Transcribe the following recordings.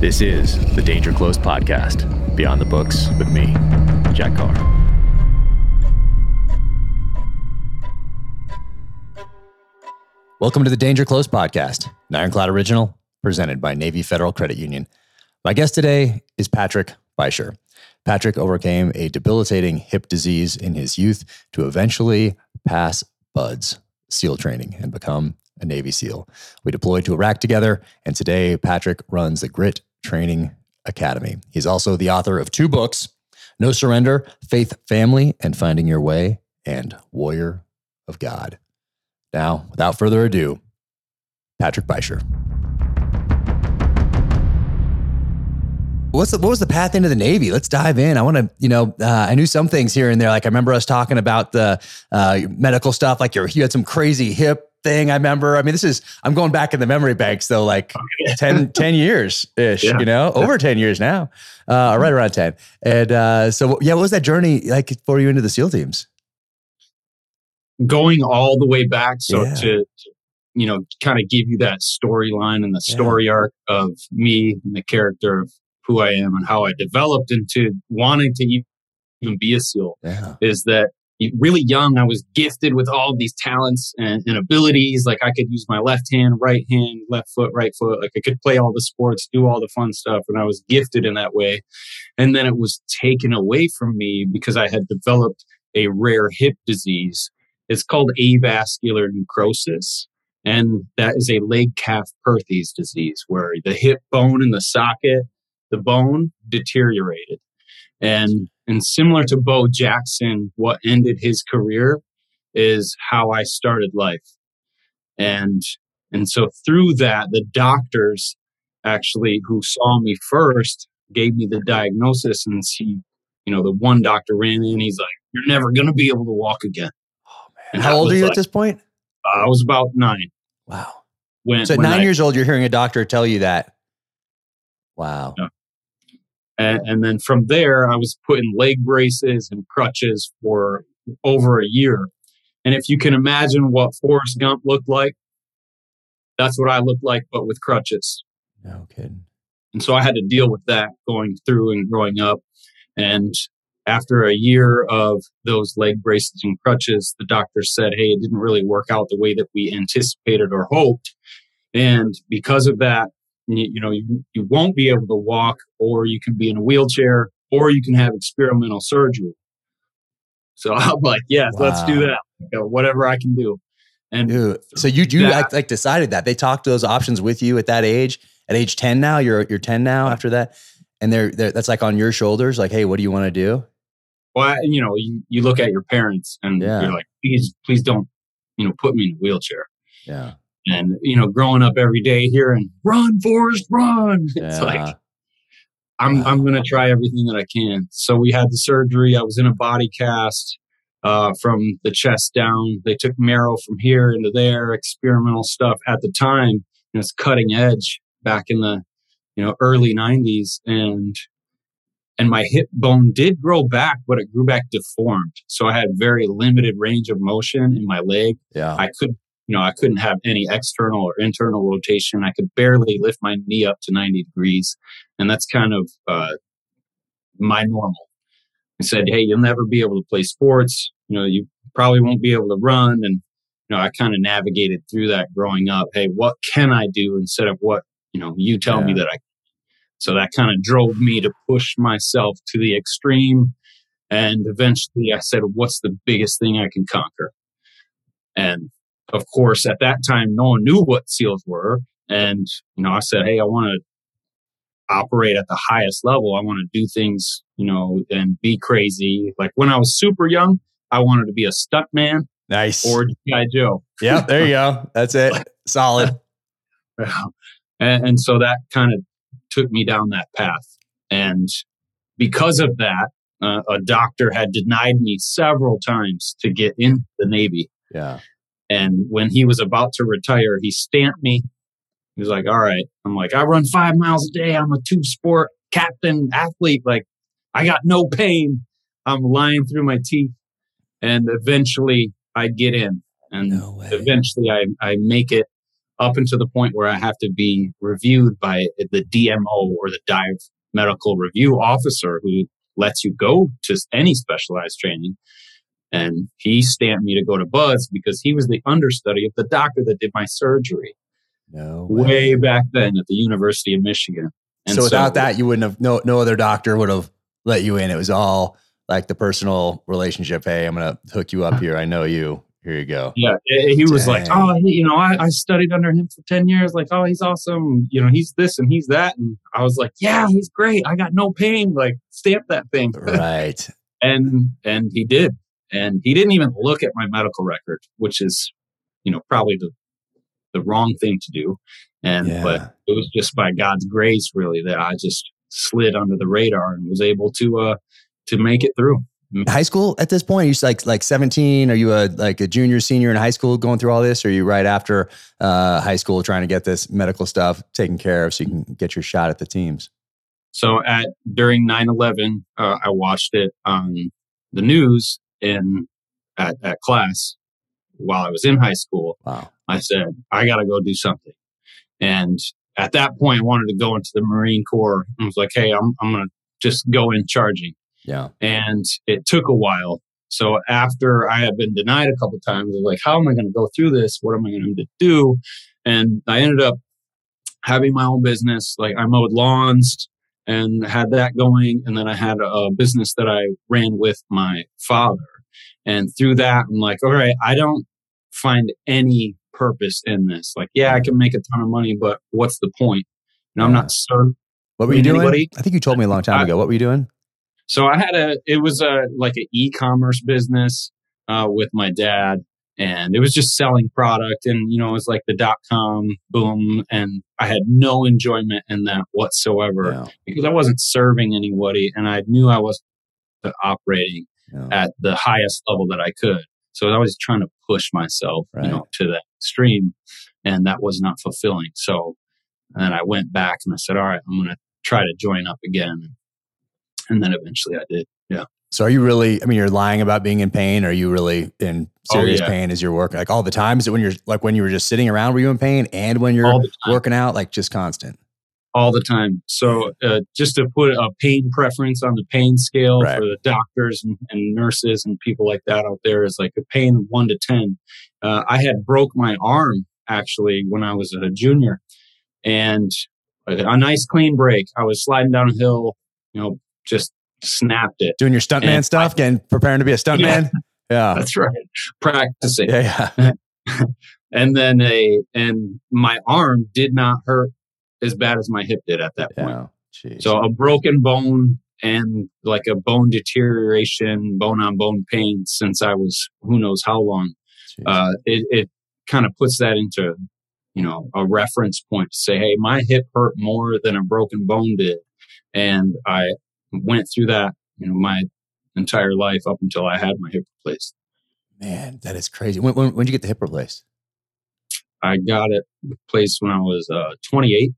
This is the Danger Close podcast, Beyond the Books with me, Jack Carr. Welcome to the Danger Close podcast, an Ironclad original presented by Navy Federal Credit Union. My guest today is Patrick Bisher. Patrick overcame a debilitating hip disease in his youth to eventually pass BUD/S SEAL training and become a Navy SEAL. We deployed to Iraq together, and today Patrick runs the Grit Training Academy. He's also the author of two books No Surrender, Faith, Family, and Finding Your Way, and Warrior of God. Now, without further ado, Patrick Bisher. What's the, what was the path into the Navy? Let's dive in. I want to, you know, uh, I knew some things here and there. Like I remember us talking about the uh, medical stuff. Like you you had some crazy hip thing. I remember. I mean, this is I'm going back in the memory banks though, like 10, 10 years ish. Yeah. You know, over ten years now, uh, right around ten. And uh, so, yeah, what was that journey like for you into the SEAL teams? Going all the way back, so yeah. to, to you know, kind of give you that storyline and the story arc of me and the character of who I am and how I developed into wanting to even be a SEAL yeah. is that really young, I was gifted with all these talents and, and, abilities. Like I could use my left hand, right hand, left foot, right foot. Like I could play all the sports, do all the fun stuff. And I was gifted in that way. And then it was taken away from me because I had developed a rare hip disease. It's called avascular necrosis. And that is a leg calf Perthes disease where the hip bone in the socket the bone deteriorated. And and similar to Bo Jackson, what ended his career is how I started life. And and so through that, the doctors actually who saw me first gave me the diagnosis and he, you know, the one doctor ran in, he's like, You're never gonna be able to walk again. Oh man. And How old are you like, at this point? I was about nine. Wow. When, so at nine I, years old, you're hearing a doctor tell you that. Wow. Yeah. And, and then from there, I was put in leg braces and crutches for over a year. And if you can imagine what Forrest Gump looked like, that's what I looked like, but with crutches. No kidding. And so I had to deal with that going through and growing up. And after a year of those leg braces and crutches, the doctor said, Hey, it didn't really work out the way that we anticipated or hoped. And because of that, you, you know, you, you won't be able to walk, or you can be in a wheelchair, or you can have experimental surgery. So I'm like, yes, wow. let's do that. You know, whatever I can do. And Dude, so you you that, like decided that they talked those options with you at that age, at age ten now. You're you're ten now uh-huh. after that, and they're, they're that's like on your shoulders. Like, hey, what do you want to do? Well, you know, you, you look at your parents and yeah. you're like, please, please don't, you know, put me in a wheelchair. Yeah. And, you know, growing up every day here and run, Forrest, run. Yeah. It's like, I'm, I'm going to try everything that I can. So we had the surgery. I was in a body cast uh, from the chest down. They took marrow from here into there, experimental stuff at the time. You know, it's cutting edge back in the, you know, early 90s. And and my hip bone did grow back, but it grew back deformed. So I had very limited range of motion in my leg. Yeah. I could you know, I couldn't have any external or internal rotation. I could barely lift my knee up to 90 degrees. And that's kind of uh, my normal. I said, Hey, you'll never be able to play sports. You know, you probably won't be able to run. And, you know, I kind of navigated through that growing up. Hey, what can I do instead of what, you know, you tell yeah. me that I so that kind of drove me to push myself to the extreme. And eventually I said, what's the biggest thing I can conquer? And of course, at that time, no one knew what SEALs were. And, you know, I said, Hey, I want to operate at the highest level. I want to do things, you know, and be crazy. Like when I was super young, I wanted to be a stunt man. Nice. Or G.I. Joe. yeah, there you go. That's it. Solid. and, and so that kind of took me down that path. And because of that, uh, a doctor had denied me several times to get in the Navy. Yeah. And when he was about to retire, he stamped me. He was like, all right. I'm like, I run five miles a day. I'm a two sport captain athlete. Like, I got no pain. I'm lying through my teeth. And eventually I get in. And no eventually I, I make it up until the point where I have to be reviewed by the DMO or the dive medical review officer who lets you go to any specialized training. And he stamped me to go to BUD/S because he was the understudy of the doctor that did my surgery. No way, way back then at the University of Michigan. And so without so, that, you wouldn't have no no other doctor would have let you in. It was all like the personal relationship. Hey, I'm gonna hook you up here. I know you. Here you go. Yeah, he was Dang. like, oh, you know, I, I studied under him for ten years. Like, oh, he's awesome. You know, he's this and he's that. And I was like, yeah, he's great. I got no pain. Like, stamp that thing. Right. and and he did, and he didn't even look at my medical record, which is, you know, probably the the wrong thing to do. And yeah. but it was just by God's grace, really, that I just slid under the radar and was able to uh to make it through. High school at this point, are you like like 17? Are you a like a junior, senior in high school going through all this? Or are you right after uh, high school trying to get this medical stuff taken care of so you can get your shot at the teams? So at during 9-11, uh, I watched it on the news in at, at class while I was in high school. Wow. I said, I got to go do something. And at that point, I wanted to go into the Marine Corps. I was like, hey, I'm, I'm going to just go in charging. Yeah. And it took a while. So after I had been denied a couple times, I was like, how am I going to go through this? What am I going to do? And I ended up having my own business. Like I mowed lawns and had that going. And then I had a business that I ran with my father. And through that, I'm like, all right, I don't find any purpose in this. Like, yeah, I can make a ton of money, but what's the point? Know, I'm not serving. What were you doing? Anybody. I think you told me a long time I, ago. What were you doing? So I had a, it was a like an e-commerce business uh, with my dad, and it was just selling product, and you know, it was like the dot com boom, and I had no enjoyment in that whatsoever yeah. because I wasn't serving anybody, and I knew I was operating yeah. at the highest level that I could. So I was trying to push myself, right. you know, to that extreme, and that was not fulfilling. So and then I went back and I said, all right, I'm going to try to join up again. And then eventually I did. Yeah. So are you really, I mean, you're lying about being in pain. Are you really in serious oh, yeah. pain as you're working? Like all the time? Is it when you're like when you were just sitting around, were you in pain? And when you're working out, like just constant? All the time. So uh, just to put a pain preference on the pain scale right. for the doctors and, and, nurses and people like that out there is like a pain one to 10. Uh, I had broke my arm actually when I was a junior and a nice clean break. I was sliding down a hill, you know, just snapped it. Doing your stuntman and stuff, I, getting preparing to be a stuntman. Yeah, yeah, that's right. Practicing. Yeah, yeah. and then a and my arm did not hurt as bad as my hip did at that point. So a broken bone and like a bone deterioration, bone on bone pain since I was who knows how long. Uh, it, it kind of puts that into you know, a reference point to say, hey, my hip hurt more than a broken bone did. And I went through that, you know, my entire life up until I had my hip replaced. Man, that is crazy. When, when, when did you get the hip replaced? I got it replaced when I was uh, 28.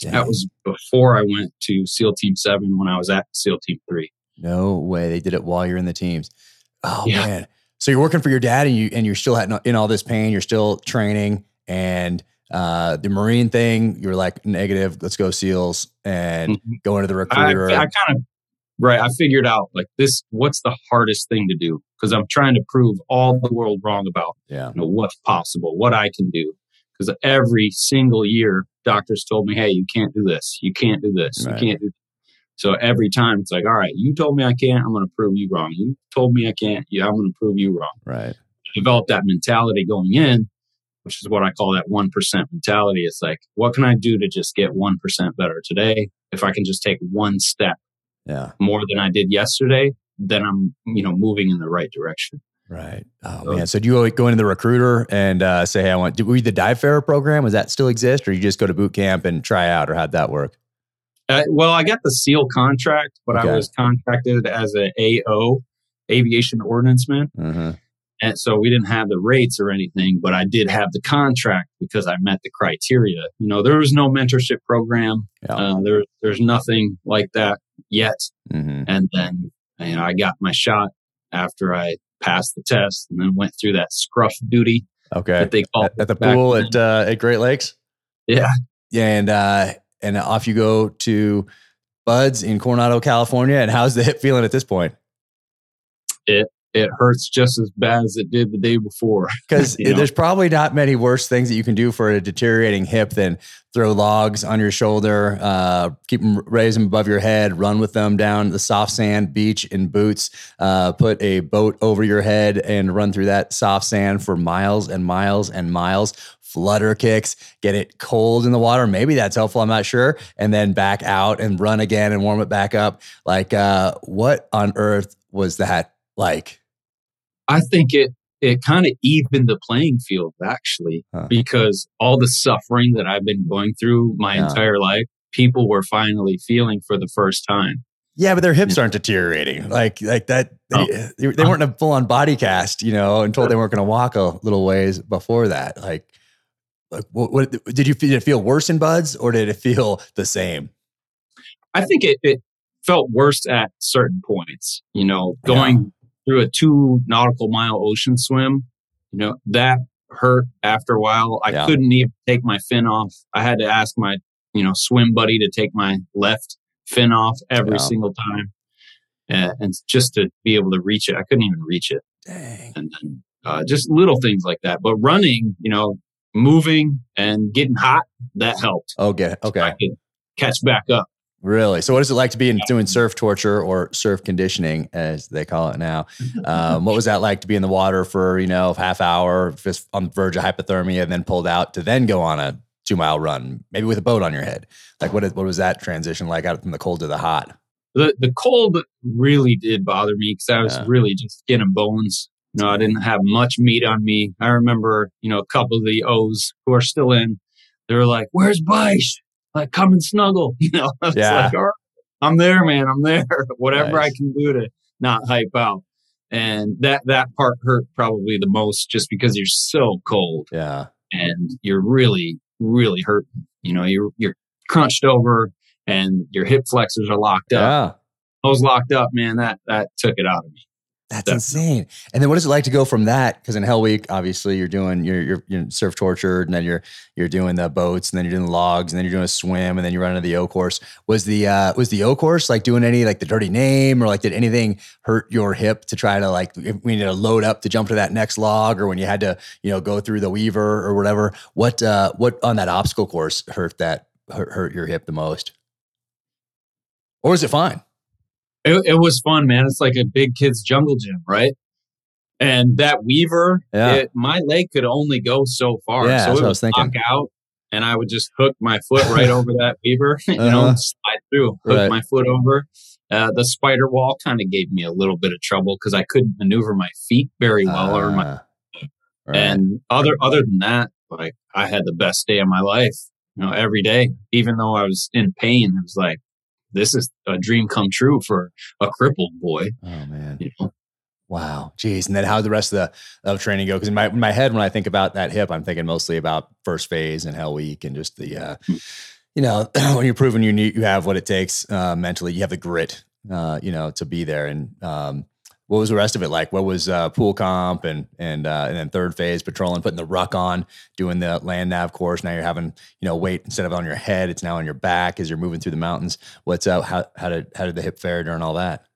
Dang. That was before I went to SEAL Team 7 when I was at SEAL Team 3. No way. They did it while you're in the teams. Oh, yeah. man. So you're working for your dad and you and you're still in all this pain, you're still training and uh, the Marine thing, you were like negative. Let's go SEALs and mm-hmm. go into the recruiter. I, I kind of right. I figured out like this. What's the hardest thing to do? Because I'm trying to prove all the world wrong about yeah. you know, what's possible, what I can do. Because every single year, doctors told me, "Hey, you can't do this. You can't do this. Right. You can't do." So every time it's like, "All right, you told me I can't. I'm going to prove you wrong. You told me I can't. Yeah, I'm going to prove you wrong." Right. Develop that mentality going in which is what I call that 1% mentality. It's like, what can I do to just get 1% better today? If I can just take one step yeah. more than I did yesterday, then I'm, you know, moving in the right direction. Right. Oh so, man. So do you go into the recruiter and uh, say, "Hey, I want"? Do we the dive fair program? Does that still exist, or you just go to boot camp and try out, or how'd that work? Uh, well, I got the SEAL contract, but okay. I was contracted as an AO, aviation ordnanceman. Mm-hmm. And so we didn't have the rates or anything, but I did have the contract because I met the criteria. You know, there was no mentorship program. Yeah. Uh, there, there's nothing like that yet. Mm-hmm. And then, you know, I got my shot after I passed the test and then went through that scruff duty. Okay. That they call at, at the pool at uh, at Great Lakes. Yeah. Yeah, and uh, and off you go to BUD/S in Coronado, California. And how's the hip feeling at this point? It it hurts just as bad as it did the day before. Because there's probably not many worse things that you can do for a deteriorating hip than throw logs on your shoulder, uh, keep them raise them above your head, run with them down the soft sand beach in boots, uh, put a boat over your head and run through that soft sand for miles and miles and miles. Flutter kicks, get it cold in the water. Maybe that's helpful. I'm not sure. And then back out and run again and warm it back up. Like, uh, what on earth was that like? I think it it kind of evened the playing field actually huh. because all the suffering that I've been going through my yeah. entire life, people were finally feeling for the first time. Yeah, but their hips aren't deteriorating like like that. Oh. They, they, uh-huh. weren't a full on body cast, you know, and told they weren't going to walk a little ways before that. Like, like what, what did you did it feel worse in BUD/S or did it feel the same? I think it, it felt worse at certain points. You know, going through a two nautical mile ocean swim, you know, that hurt after a while. I yeah. couldn't even take my fin off. I had to ask my, you know, swim buddy to take my left fin off every yeah. single time. Uh, and just to be able to reach it, I couldn't even reach it. Dang. And then, uh, just little things like that. But running, you know, moving and getting hot, that helped. Okay. Okay. catch back up. Really? So, what is it like to be in, doing surf torture or surf conditioning, as they call it now? Um, what was that like to be in the water for you know half hour, just on the verge of hypothermia, and then pulled out to then go on a two mile run, maybe with a boat on your head? Like, what what was that transition like out from the cold to the hot? The the cold really did bother me because I was yeah. really just skin and bones. You know, I didn't have much meat on me. I remember, you know, a couple of the O's who are still in. They were like, "Where's Bice?" Like come and snuggle. You know, it's yeah. like, all right, I'm there, man. I'm there. Whatever nice. I can do to not hype out. And that that part hurt probably the most just because you're so cold. Yeah. And you're really, really hurt. You know, you're you're crunched over and your hip flexors are locked up. Yeah. Was locked up, man. That that took it out of me. That's Definitely. insane. And then what is it like to go from that? Because in Hell Week, obviously you're doing you're, you're you're surf tortured, and then you're you're doing the boats, and then you're doing the logs, and then you're doing a swim, and then you're running the O course. Was the uh was the O course like doing any like the dirty name or like did anything hurt your hip to try to like we need to load up to jump to that next log or when you had to you know go through the weaver or whatever? What uh what on that obstacle course hurt that hurt, hurt your hip the most? Or is it fine? It, it was fun, man. It's like a big kids jungle gym, right? And that Weaver, yeah. it, my leg could only go so far. Yeah, so it would knock out and I would just hook my foot right over that Weaver, you uh-huh. know, slide through, hook right. my foot over. Uh, the spider wall kind of gave me a little bit of trouble because I couldn't maneuver my feet very well, uh, or my, ah, right. and other other than that, like I had the best day of my life. You know, every day, even though I was in pain, it was like this is a dream come true for a crippled boy. Oh man. You know? Wow. Geez. And then how the rest of the of training go? Because in my in my head, when I think about that hip, I'm thinking mostly about first phase and hell week and just the uh, hmm. you know, when you're proving you need you have what it takes uh, mentally, you have the grit, uh, you know, to be there. And um, what was the rest of it like? What was uh, pool comp and and uh, and then third phase patrolling, putting the ruck on, doing the land nav course. Now you're having you know weight instead of on your head, it's now on your back as you're moving through the mountains. What's uh, how how did how did the hip fare during all that?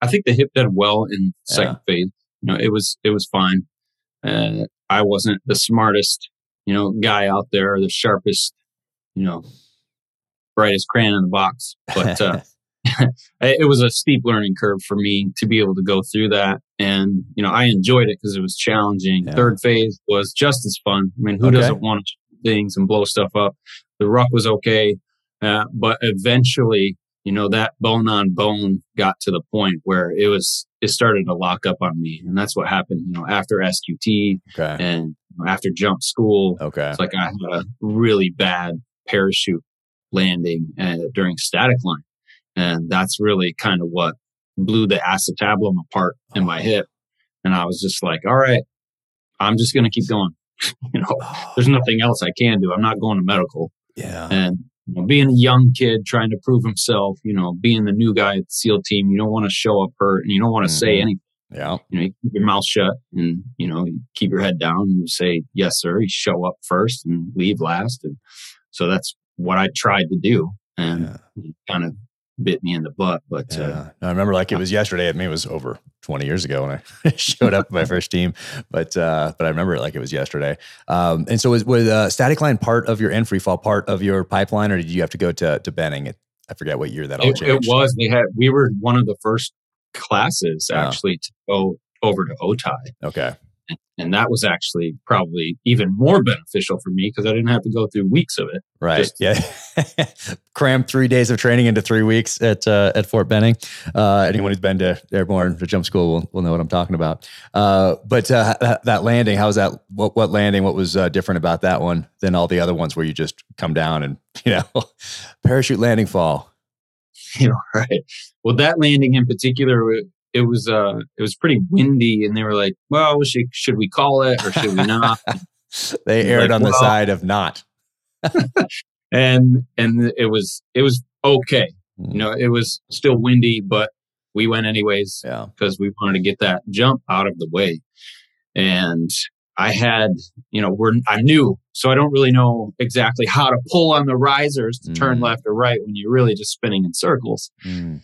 I think the hip did well in second yeah. phase. You know, it was it was fine. Uh, I wasn't the smartest, you know, guy out there, the sharpest, you know, brightest crayon in the box, but. It was a steep learning curve for me to be able to go through that. And, you know, I enjoyed it because it was challenging. Yeah. Third phase was just as fun. I mean, who okay. doesn't want to things and blow stuff up? The ruck was okay. Uh, but eventually, you know, that bone on bone got to the point where it was, it started to lock up on me. And that's what happened, you know, after SQT okay. and after jump school. Okay. It's like I had a really bad parachute landing uh, during static line. And that's really kind of what blew the acetabulum apart in my hip. And I was just like, all right, I'm just going to keep going. you know, there's nothing else I can do. I'm not going to medical. Yeah. And you know, being a young kid trying to prove himself, you know, being the new guy at the SEAL team, you don't want to show up hurt and you don't want to mm-hmm. say anything. Yeah. You know, you keep your mouth shut and, you know, you keep your head down and you say, yes, sir. You show up first and leave last. And so that's what I tried to do. And yeah. kind of bit me in the butt. But uh, yeah. uh, I remember like it was yesterday. I mean, it was over 20 years ago when I showed up my first team, but uh, but I remember it like it was yesterday. Um, and so was was uh, static line part of your and free fall part of your pipeline, or did you have to go to to Benning? It, I forget what year that all it, changed. It was. We had we were one of the first classes actually to go over to Otay. Okay and that was actually probably even more beneficial for me because I didn't have to go through weeks of it. Right. Just, yeah. Cram three days of training into three weeks at uh, at Fort Benning. Uh, anyone who's been to airborne to jump school will, will know what I'm talking about. Uh, but uh, that, that, landing, how was that? What, what landing? What was uh, different about that one than all the other ones where you just come down and you know parachute landing fall? You know, right. Well, that landing in particular it was uh it was pretty windy and they were like well should, should we call it or should we not they aired like, on well, the side of not and and it was it was okay mm. you know it was still windy but we went anyways yeah because we wanted to get that jump out of the way and i had you know we're i'm new so i don't really know exactly how to pull on the risers to mm. turn left or right when you're really just spinning in circles mm.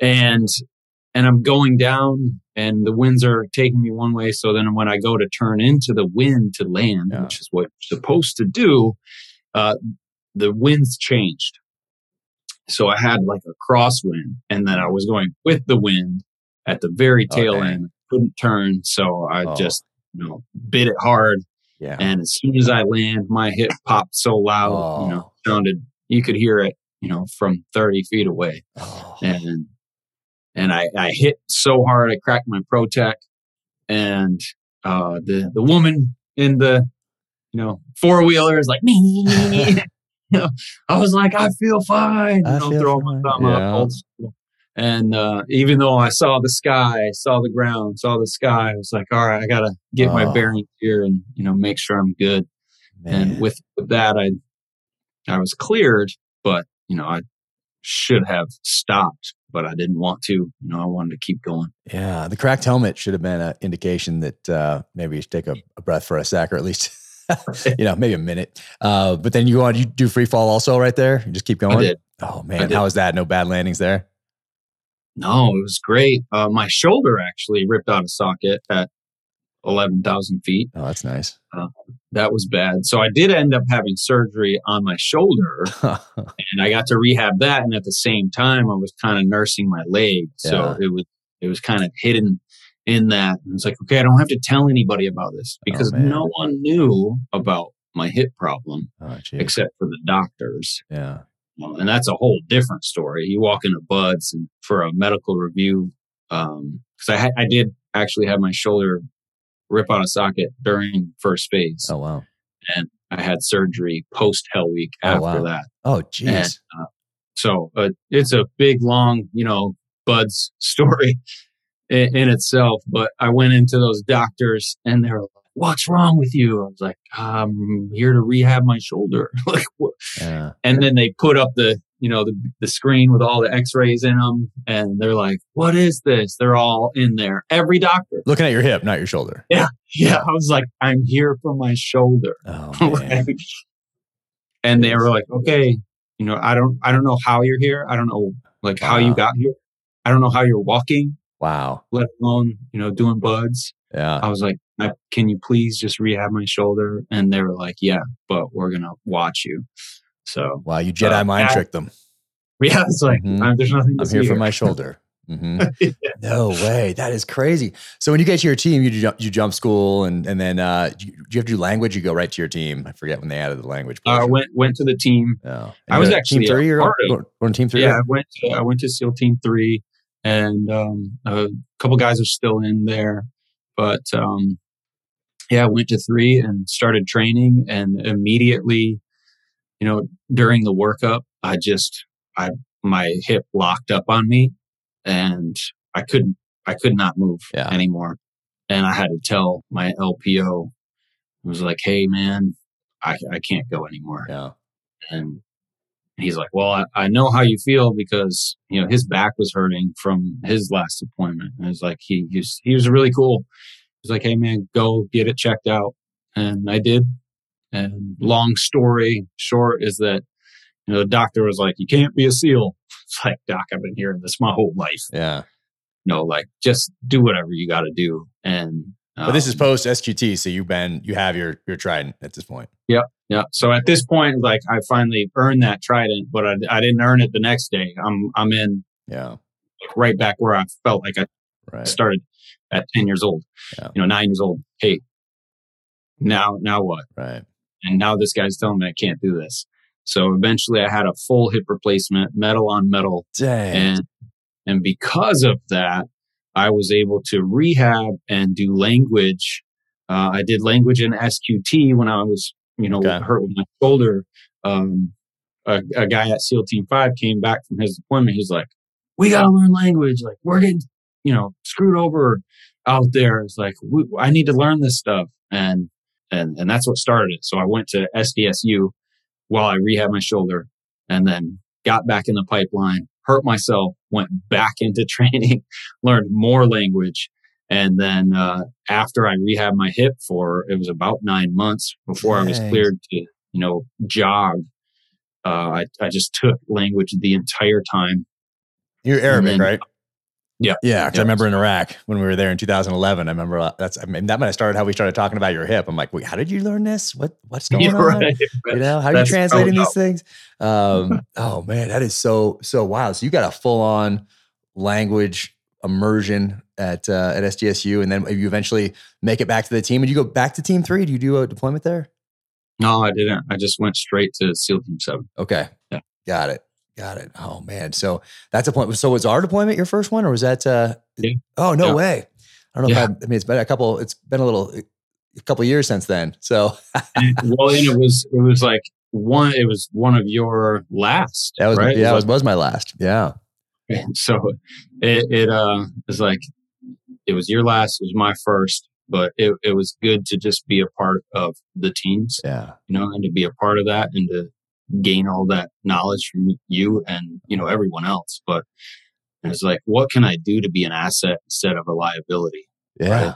and and I'm going down and the winds are taking me one way. So then when I go to turn into the wind to land, yeah. which is what you're supposed to do, uh, the winds changed. So I had like a crosswind and then I was going with the wind at the very tail okay. end. Couldn't turn. So I oh. just, you know, bit it hard. Yeah. And as soon as I land, my hip popped so loud, oh. you know, oh. sounded, you could hear it, you know, from 30 feet away. Oh. And and I, I hit so hard I cracked my Pro-Tec, and uh, the the woman in the you know four wheeler is like me. you know, I was like, I feel fine. I you know, feel throw fine. my thumb yeah. up. And uh, even though I saw the sky, saw the ground, saw the sky, I was like, all right, I gotta get oh. my bearings here and you know make sure I'm good. Man. And with, with that, I I was cleared, but you know I should have stopped but I didn't want to. You know, I wanted to keep going. Yeah, the cracked helmet should have been an indication that uh, maybe you should take a, a, breath for a sec, or at least you know maybe a minute. Uh, but then you go on, you do free fall also right there. You just keep going. Oh man, how was that? No bad landings there. No, it was great. Uh, my shoulder actually ripped out of socket at 11,000 feet. Oh, that's nice. Uh, that was bad. So I did end up having surgery on my shoulder and I got to rehab that. And at the same time, I was kind of nursing my leg. So yeah. it was, it was kind of hidden in that. And it's like, okay, I don't have to tell anybody about this oh, because oh, no one knew about my hip problem oh, except for the doctors. Yeah. Well, and that's a whole different story. You walk into BUD/S and for a medical review, um, cause I, I did actually have my shoulder rip out a socket during first phase. Oh wow! And I had surgery post Hell Week oh, after wow. that. Oh geez. Uh, so uh, it's a big long, you know, BUD/S story in, in, itself. But I went into those doctors and they were like, "What's wrong with you?" I was like, "I'm here to rehab my shoulder." like. Yeah. And then they put up the you know, the, the screen with all the x-rays in them. And they're like, what is this? They're all in there. Every doctor. Looking at your hip, not your shoulder. Yeah. Yeah. I was like, I'm here for my shoulder. Oh, and they were like, okay, you know, I don't, I don't know how you're here. I don't know like how you got here. I don't know how you're walking. Wow. Let alone, you know, doing BUD/S. Yeah. I was like, can you please just rehab my shoulder? And they were like, yeah, but we're going to watch you. So wow, you Jedi uh, mind tricked them. Yeah, it's like mm-hmm. there's nothing. I'm here, here for my shoulder. Mm-hmm. yeah. No way, that is crazy. So when you get to your team, you jump, you jump school, and and then uh, do, you, do you have to do language? You go right to your team. I forget when they added the language. I uh, went went to the team. Oh. I was actually team three or on team three. Yeah, I went to, I went to SEAL Team Three, and um, a couple guys are still in there, but um, yeah, I went to three and started training, and immediately you know, during the workup, I just, I, my hip locked up on me and I couldn't, I could not move yeah. anymore. And I had to tell my LPO, I was like, Hey man, I, I can't go anymore. Yeah. And he's like, well, I, I know how you feel because, you know, his back was hurting from his last appointment. And it's like, he, he was, he was really cool. He's like, Hey man, go get it checked out. And I did. And long story short is that, you know, the doctor was like, you can't be a SEAL. It's like, doc, I've been hearing this my whole life. Yeah. You know, like just do whatever you got to do. And, um, but this is um, post SQT. So you've been, you have your, your trident at this point. Yep. Yeah. So at this point, like I finally earned that trident, but I, I didn't earn it the next day. I'm I'm in yeah right back where I felt like I right. started at 10 years old, yeah. you know, nine years old. Hey, now, now what? Right. And now this guy's telling me I can't do this. So eventually I had a full hip replacement, metal on metal. Dang. And, and because of that, I was able to rehab and do language. Uh, I did language in SQT when I was you know, okay. hurt with my shoulder. Um, a, a, guy at SEAL Team Five came back from his deployment. He's like, "We got to learn language. Like, we're getting, you know, screwed over out there. It's like we, I need to learn this stuff." And and and that's what started it. So I went to SDSU while I rehabbed my shoulder, and then got back in the pipeline, hurt myself, went back into training, learned more language, and then uh, after I rehabbed my hip for it was about nine months before Dang. I was cleared to you know jog. Uh, I I just took language the entire time. You're Arabic, then, right? Yeah, yeah. Because I remember in Iraq when we were there in 2011. I remember uh, that's I mean that might have started how we started talking about your hip. I'm like, wait, how did you learn this? What what's going yeah, on? Right. You know, how are you translating these things? Um, oh man, that is so so wild. So you got a full on language immersion at uh, at SDSU, and then you eventually make it back to the team. And you go back to Team Three? Do you do a deployment there? No, I didn't. I just went straight to SEAL Team Seven. Okay, yeah, got it, got it. Oh man, so that's a point. So was our deployment your first one, or was that? Uh, yeah. Oh no yeah. way! I don't know. Yeah. if I, I mean, it's been a couple. It's been a little, a couple years since then. So and, well, and it was it was like one. It was one of your last. That was right? yeah. It was, was, was my last. Yeah. And so it, it uh was like it was your last, it was my first, but it, it was good to just be a part of the teams. Yeah. You know, and to be a part of that and to gain all that knowledge from you and, you know, everyone else. But it's like, what can I do to be an asset instead of a liability? Yeah. Right?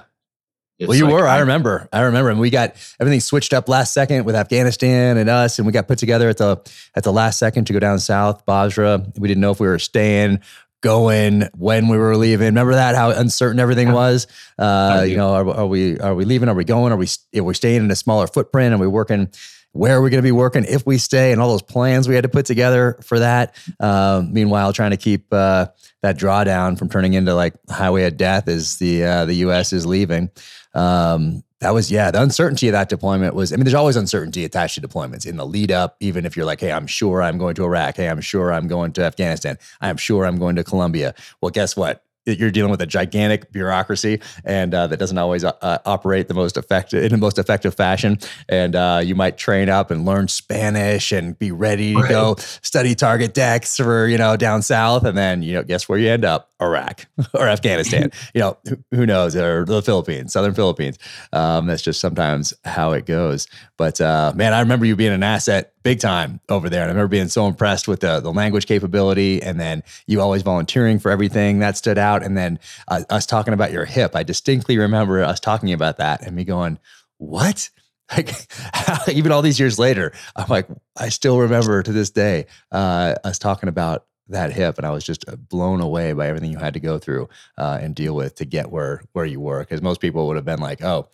well, you like, were. I, remember. I remember, and we got everything switched up last second with Afghanistan and us, and we got put together at the at the last second to go down south, Basra. We didn't know if we were staying, going, when we were leaving. Remember that? How uncertain everything was. Uh, you know, are, are, we are we leaving? Are we going? Are we are we staying in a smaller footprint? Are we working? Where are we going to be working if we stay? And all those plans we had to put together for that. Um, meanwhile, trying to keep uh, that drawdown from turning into like highway of death as the uh, the U.S. is leaving um, that was yeah the uncertainty of that deployment was i mean there's always uncertainty attached to deployments in the lead up even if you're like hey i'm sure i'm going to iraq hey i'm sure i'm going to afghanistan i'm sure i'm going to colombia well guess what you're dealing with a gigantic bureaucracy and uh, that doesn't always uh, operate the most effective in the most effective fashion. And uh, you might train up and learn spanish and be ready to right. go study target decks for you know down south. And then you know guess where you end up? Iraq or afghanistan. You know who knows? Or the philippines southern philippines. Um, that's just sometimes how it goes. But uh, man i remember you being an asset big time over there. And I remember being so impressed with the, the language capability and then you always volunteering for everything that stood out. And then uh, us talking about your hip. I distinctly remember us talking about that and me going, what? Like even all these years later, I'm like, I still remember to this day uh, us talking about that hip, and I was just uh, blown away by everything you had to go through uh, and deal with to get where where you were. Because most people would have been like, "Oh,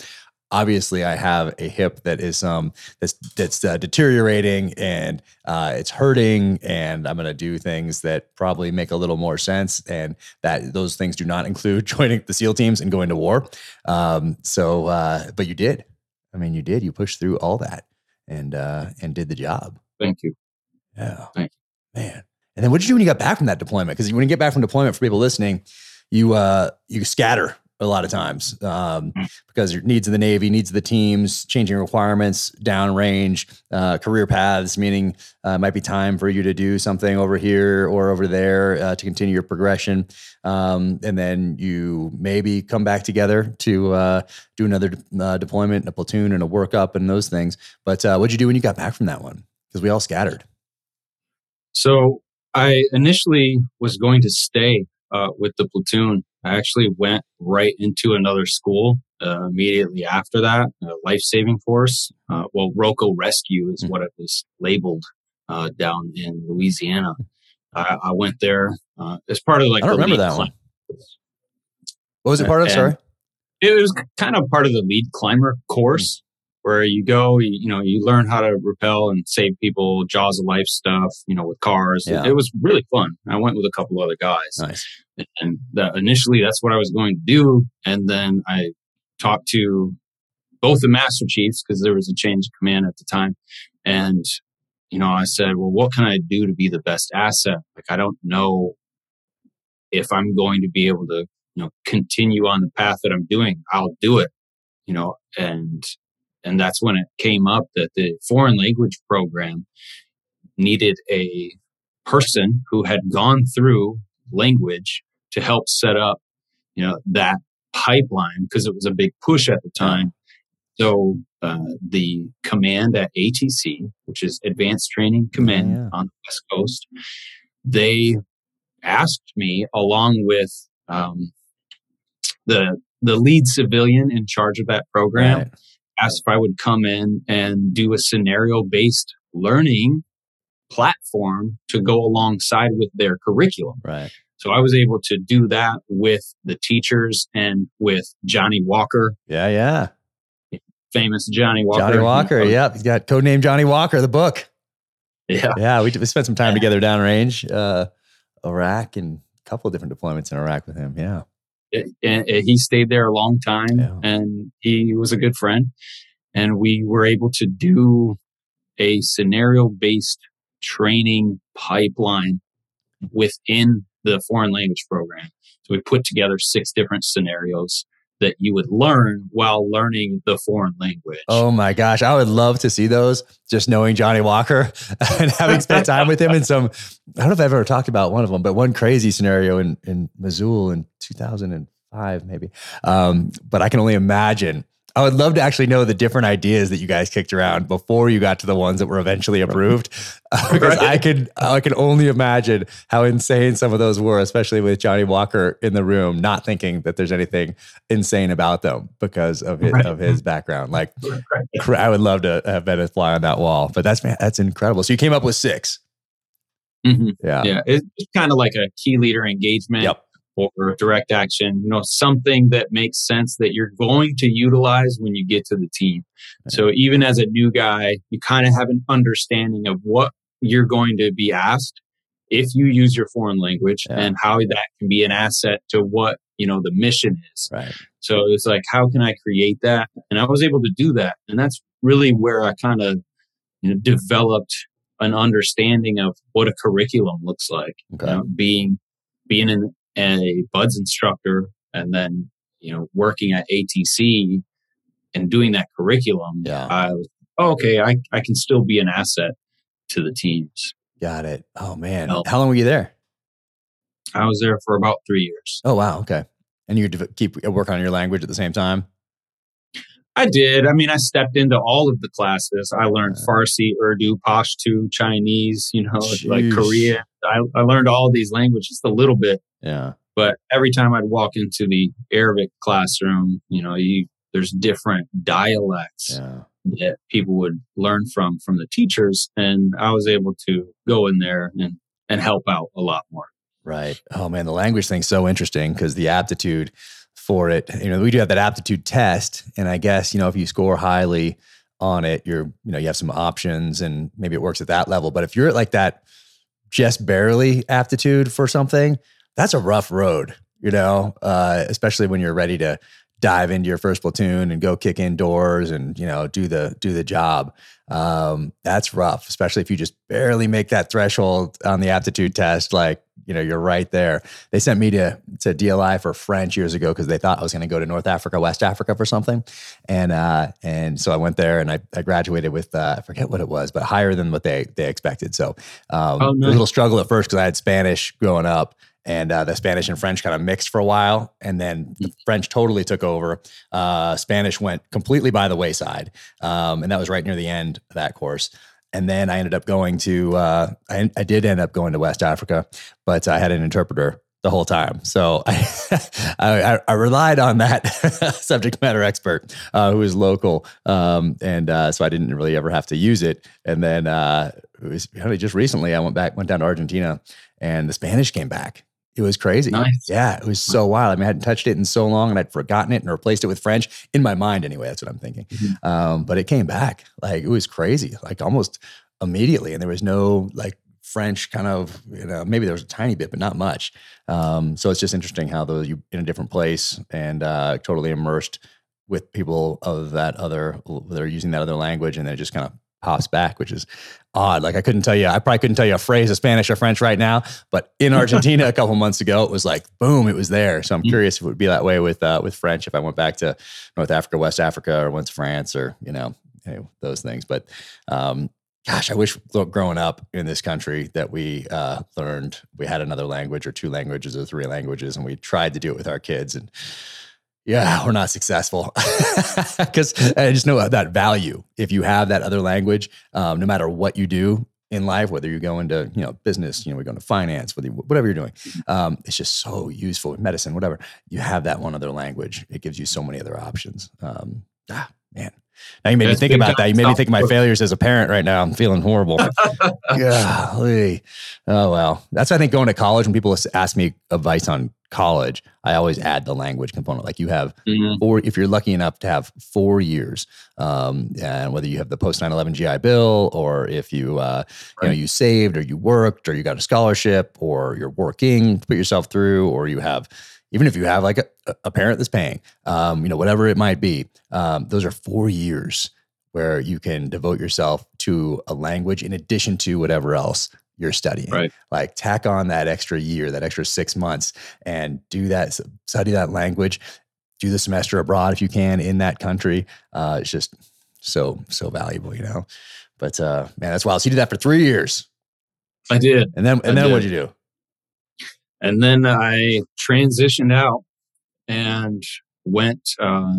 obviously I have a hip that is um that's that's uh, deteriorating and uh, it's hurting and I'm going to do things that probably make a little more sense and that those things do not include joining the SEAL teams and going to war. Um, so uh, but you did. I mean, you did. You pushed through all that and uh, and did the job. Thank you. Yeah. Thank you. Man. And then what did you do when you got back from that deployment? Because when you get back from deployment, for people listening, you uh you scatter a lot of times um, mm. because your needs of the Navy, needs of the teams, changing requirements, downrange, uh, career paths, meaning uh, it might be time for you to do something over here or over there uh, to continue your progression. Um, and then you maybe come back together to uh, do another uh, deployment, a platoon, and a workup and those things. But uh, what'd you do when you got back from that one? Because we all scattered. So I initially was going to stay uh, with the platoon. I actually went right into another school uh, immediately after that, life saving force. Uh, well, ROCO Rescue is hmm. what it was labeled uh, down in Louisiana. I, I went there uh, as part of like. I don't remember that one. What was it part of? Sorry. It was kind of part of the lead climber course where you go, you, you, know, you learn how to rappel and save people, jaws of life stuff, you know, with cars. Yeah. It, it was really fun. I went with a couple other guys. Nice. And the, initially that's what I was going to do. And then I talked to both the master chiefs because there was a change of command at the time. And, you know, I said, well, what can I do to be the best asset? Like, I don't know if I'm going to be able to, you know, continue on the path that I'm doing. I'll do it, you know, and and that's when it came up that the foreign language program needed a person who had gone through language to help set up, you know, that pipeline because it was a big push at the time. So uh, the command at ATC, which is Advanced Training Command yeah. on the West Coast, they asked me along with um, the the lead civilian in charge of that program. Right asked if I would come in and do a scenario based learning platform to go alongside with their curriculum. Right. So I was able to do that with the teachers and with Johnny Walker. Yeah, yeah. Famous Johnny Walker. Johnny Walker, yep. He's got codename Johnny Walker, the book. Yeah. Yeah, we, we spent some time yeah. together downrange, uh, Iraq and a couple of different deployments in Iraq with him. Yeah and he stayed there a long time yeah. and he was a good friend and we were able to do a scenario based training pipeline within the foreign language program so we put together six different scenarios that you would learn while learning the foreign language. Oh my gosh, I would love to see those. Just knowing Johnny Walker and having spent time with him in some, I don't know if I've ever talked about one of them, but one crazy scenario in in Mosul in 2005 maybe. Um, but I can only imagine I would love to actually know the different ideas that you guys kicked around before you got to the ones that were eventually approved, uh, because I could I can only imagine how insane some of those were, especially with Johnny Walker in the room, not thinking that there's anything insane about them because of his, right. of his background. Like, right. I would love to have been a fly on that wall, but that's that's incredible. So you came up with 6 mm-hmm. Yeah, yeah, it's kind of like a key leader engagement. Yep or direct action, you know, something that makes sense that you're going to utilize when you get to the team. So even as a new guy, you kind of have an understanding of what you're going to be asked if you use your foreign language yeah. and how that can be an asset to what, you know, the mission is. Right. So it's like, how can I create that? And I was able to do that. And that's really where I kind of you know, developed an understanding of what a curriculum looks like. Okay. You know, being being in a buds instructor and then you know working at atc and doing that curriculum yeah. i was oh, okay I, I can still be an asset to the teams got it oh man how long were you there i was there for about three years oh wow okay and you keep uh, work on your language at the same time I did. I mean, I stepped into all of the classes. I learned Farsi, Urdu, Pashto, Chinese, you know, Jeez. like Korean. I, I learned all these languages a little bit. Yeah. But every time I'd walk into the Arabic classroom, you know, you, there's different dialects yeah. that people would learn from from the teachers, and I was able to go in there and and help out a lot more. Right. Oh man, the language thing's so interesting because the aptitude for it, you know, we do have that aptitude test, and I guess you know if you score highly on it, you're you know you have some options, and maybe it works at that level. But if you're at like that just barely aptitude for something, that's a rough road, you know, uh, especially when you're ready to dive into your first platoon and go kick indoors and you know do the do the job. Um, that's rough, especially if you just barely make that threshold on the aptitude test. Like you know, you're right there. They sent me to to DLI for French years ago because they thought I was going to go to North Africa, West Africa for something, and uh, and so I went there and I, I graduated with uh, I forget what it was, but higher than what they they expected. So um, oh, nice. a little struggle at first because I had Spanish growing up and uh, the Spanish and French kind of mixed for a while, and then the French totally took over. Uh, Spanish went completely by the wayside, um, and that was right near the end of that course. and then I ended up going to, uh, I, I did end up going to West Africa, but I had an interpreter the whole time. So I, I, I, relied on that subject matter expert uh, who was local. Um, and uh, so I didn't really ever have to use it. And then uh, it was just recently I went back, went down to Argentina and the Spanish came back. It was crazy. Nice. Yeah, it was so wild. I mean, I hadn't touched it in so long and I'd forgotten it and replaced it with French in my mind anyway. That's what I'm thinking. Mm-hmm. Um, but it came back. Like it was crazy, like almost immediately. And there was no like French kind of, you know, maybe there was a tiny bit, but not much. Um, so it's just interesting how those you in a different place and uh, totally immersed with people of that other that are using that other language, and then it just kind of pops back, which is odd. Like I couldn't tell you, I probably couldn't tell you a phrase of Spanish or French right now, but in Argentina a couple months ago, it was like boom, it was there. So I'm mm-hmm. curious if it would be that way with uh, with French if I went back to North Africa, West Africa, or went to France, or you know, those things. But um, gosh, I wish growing up in this country that we uh, learned we had another language or two languages or three languages, and we tried to do it with our kids. And yeah, we're not successful because I just know that value. If you have that other language, um, no matter what you do in life, whether you go into you know business, you know we go into finance, whether you, whatever you're doing, um, it's just so useful. In medicine, whatever you have that one other language, it gives you so many other options. Um, ah, man, now you made That's me think about that. You made me think of my failures as a parent right now. I'm feeling horrible. Golly. Oh well. That's I think going to college when people ask me advice on college, I always add the language component. Like you have mm-hmm. four, if you're lucky enough to have four years, um, and whether you have the post 9/11 GI Bill or if you uh, right. you know you saved or you worked or you got a scholarship or you're working to put yourself through or you have even if you have like a, a parent that's paying, um, you know, whatever it might be, um, those are four years where you can devote yourself to a language in addition to whatever else you're studying. Right. Like tack on that extra year, that extra six months, and do that, study that language, do the semester abroad if you can in that country. Uh, it's just so, so valuable, you know? But uh, man, that's wild. So you did that for three years. I did. And then, and I then what'd you do? And then I transitioned out and went, uh,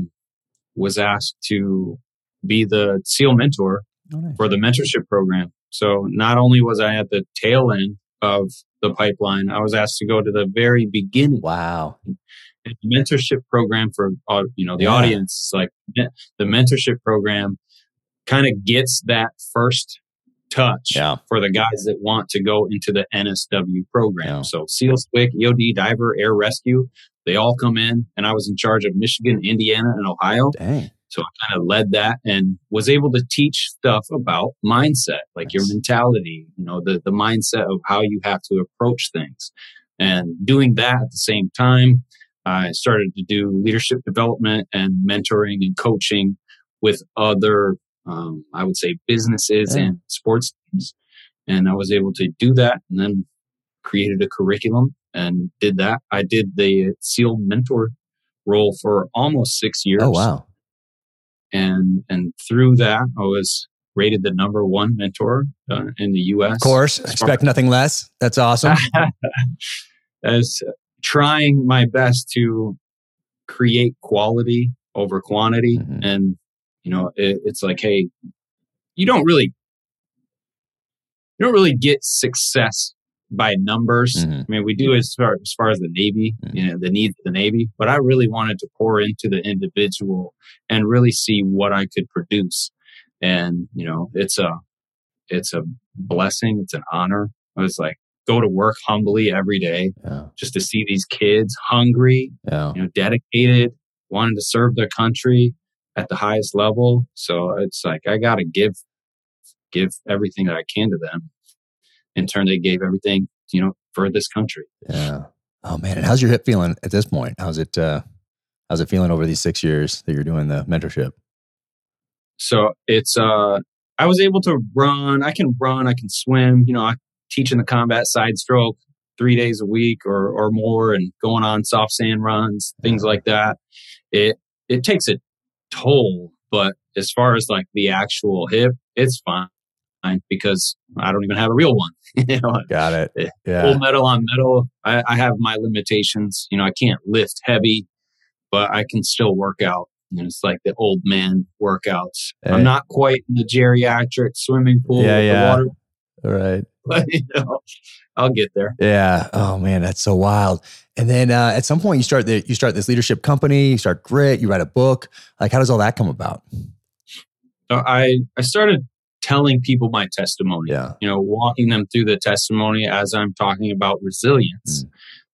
was asked to be the SEAL mentor oh, nice. for the mentorship program. So not only was I at the tail end of the pipeline, I was asked to go to the very beginning. Wow. the mentorship program for uh, you know the yeah. audience like the mentorship program kind of gets that first touch yeah. for the guys that want to go into the NSW program. Yeah. So SEAL, SWCC, EOD, Diver, Air Rescue, they all come in, and I was in charge of Michigan, Indiana, and Ohio. Dang. So I kind of led that and was able to teach stuff about mindset, like nice. your mentality, you know, the, the mindset of how you have to approach things. And doing that at the same time, I started to do leadership development and mentoring and coaching with other um, I would say businesses yeah. and sports teams. And I was able to do that and then created a curriculum and did that. I did the SEAL mentor role for almost six years. Oh, wow. And, and through that, I was rated the number one mentor uh, in the US. Of course, expect nothing less. That's awesome. As trying my best to create quality over quantity mm-hmm. and you know, it, it's like, hey, you don't really, you don't really get success by numbers. Mm-hmm. I mean, we do as far as far as the Navy, mm-hmm. you know, the needs of the Navy. But I really wanted to pour into the individual and really see what I could produce. And you know, it's a it's a blessing. It's an honor. I was like, go to work humbly every day, yeah. just to see these kids hungry, yeah. you know, dedicated, wanting to serve their country, at the highest level. So it's like I got to give give everything that I can to them. In turn, they gave everything you know for this country. Yeah. Oh man, and how's your hip feeling at this point? How's it? uh How's it feeling over these six years that you're doing the mentorship? So it's uh I was able to run. I can run. I can swim. You know, I teach in the combat side stroke three days a week or or more, and going on soft sand runs, things like that. It it takes a toll. But as far as like the actual hip, it's fine because I don't even have a real one. you know, Got it. Eh, yeah. Full metal on metal. I, I, have my limitations. You know, I can't lift heavy, but I can still work out And it's like the old man workouts. Hey. I'm not quite in the geriatric swimming pool. Yeah, yeah. Water, right. But you know, I'll get there. Yeah. Oh man, that's so wild. And then uh, at some point, you start the you start this leadership company. You start Grit. You write a book. Like, how does all that come about? So I I started telling people my testimony. Yeah. You know, walking them through the testimony as I'm talking about resilience mm.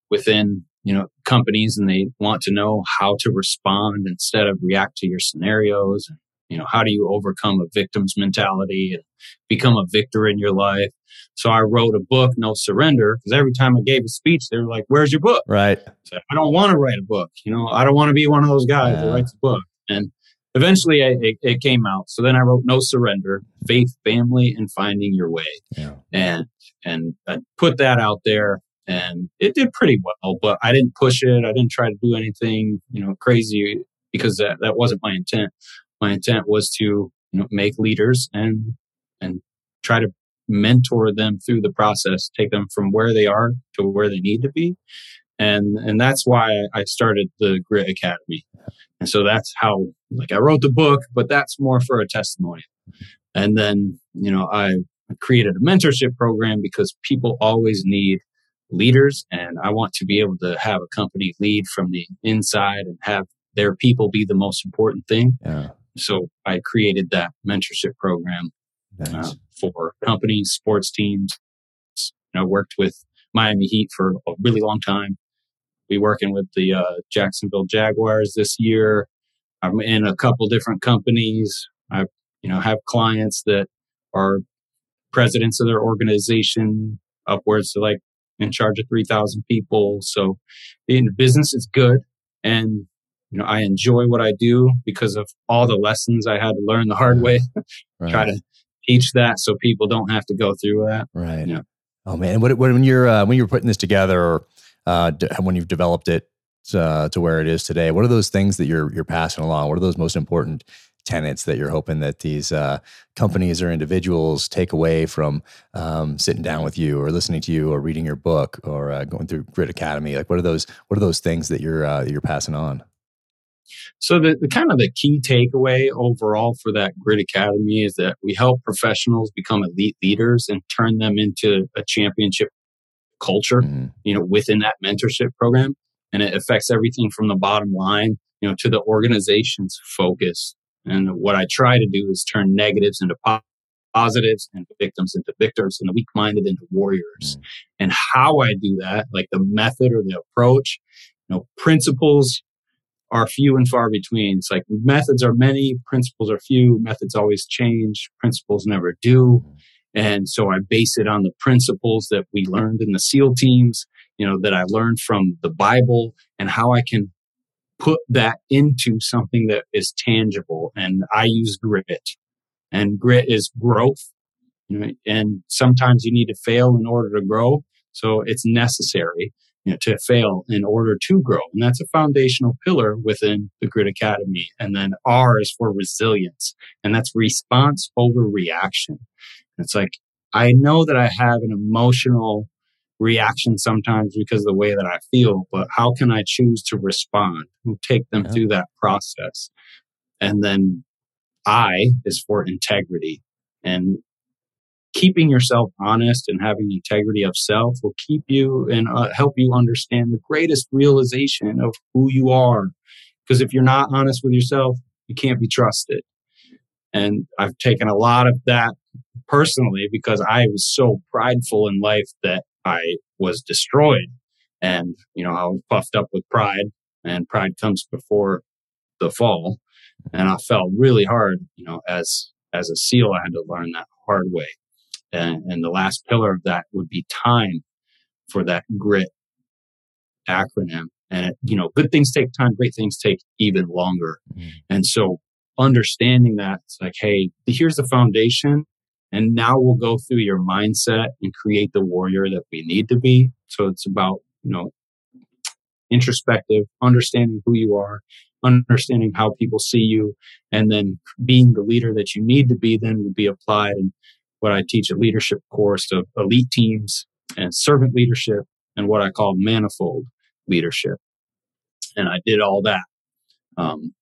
within you know companies and they want to know how to respond instead of react to your scenarios you know how do you overcome a victim's mentality and become a victor in your life? So i wrote a book no surrender because every time i gave a speech they were like where's your book? Right. So i don't want to write a book you know i don't want to be one of those guys yeah. that writes a book. And eventually I, it, it, came out. So then i wrote no surrender faith family and finding your way. Yeah. and and i put that out there and it did pretty well but i didn't push it i didn't try to do anything you know crazy because that, that wasn't my intent my intent was to you know make leaders and and try to mentor them through the process take them from where they are to where they need to be and and that's why i started the grit academy and so that's how like i wrote the book but that's more for a testimony and then you know i created a mentorship program because people always need leaders and I want to be able to have a company lead from the inside and have their people be the most important thing. Yeah. So I created that mentorship program nice. uh, for companies, sports teams. I worked with Miami Heat for a really long time. We working with the uh, Jacksonville Jaguars this year. I'm in a couple different companies. I, you know, have clients that are presidents of their organization, upwards to like in charge of 3,000 people. So in business, is good. And, you know, I enjoy what I do because of all the lessons I had to learn the hard way. Right. Try to teach that so people don't have to go through that. Right. Yeah. Oh man. What, when you're, uh, when you're putting this together or, uh, when you've developed it, uh, to where it is today, what are those things that you're, you're passing along? What are those most important tenets that you're hoping that these uh, companies or individuals take away from um, sitting down with you or listening to you or reading your book or uh, going through Grit Academy? Like, what are those? What are those things that you're uh, you're passing on? So the, the kind of the key takeaway overall for that Grit Academy is that we help professionals become elite leaders and turn them into a championship culture, mm-hmm. you know, within that mentorship program. And it affects everything from the bottom line, you know, to the organization's focus and what I try to do is turn negatives into positives and victims into victors and the weak minded into warriors. Mm. And how I do that, like the method or the approach, you know, principles are few and far between. It's like methods are many, principles are few, methods always change, principles never do. And so I base it on the principles that we learned in the SEAL teams, you know, that I learned from the Bible and how I can put that into something that is tangible. And I use grit and grit is growth. You know, and sometimes you need to fail in order to grow. So it's necessary you know, to fail in order to grow. And that's a foundational pillar within the Grit Academy. And then R is for resilience. And that's response over reaction. It's like, I know that I have an emotional reaction sometimes because of the way that I feel, but how can I choose to respond and take them yeah. through that process? And then I is for integrity and keeping yourself honest and having integrity of self will keep you and uh, help you understand the greatest realization of who you are. Because if you're not honest with yourself, you can't be trusted. And I've taken a lot of that personally because I was so prideful in life that I was destroyed. And, you know, I was puffed up with pride and pride comes before the fall. And I fell really hard, you know, as, as a SEAL, I had to learn that hard way. And, and the last pillar of that would be time for that grit acronym. And, it, you know, good things take time, great things take even longer. Mm-hmm. And so understanding that it's like, hey, here's the foundation. And now we'll go through your mindset and create the warrior that we need to be. So it's about, you know, introspective, understanding who you are, understanding how people see you, and then being the leader that you need to be then would be applied. And what I teach a leadership course of elite teams and servant leadership and what I call manifold leadership. And I did all that. Um,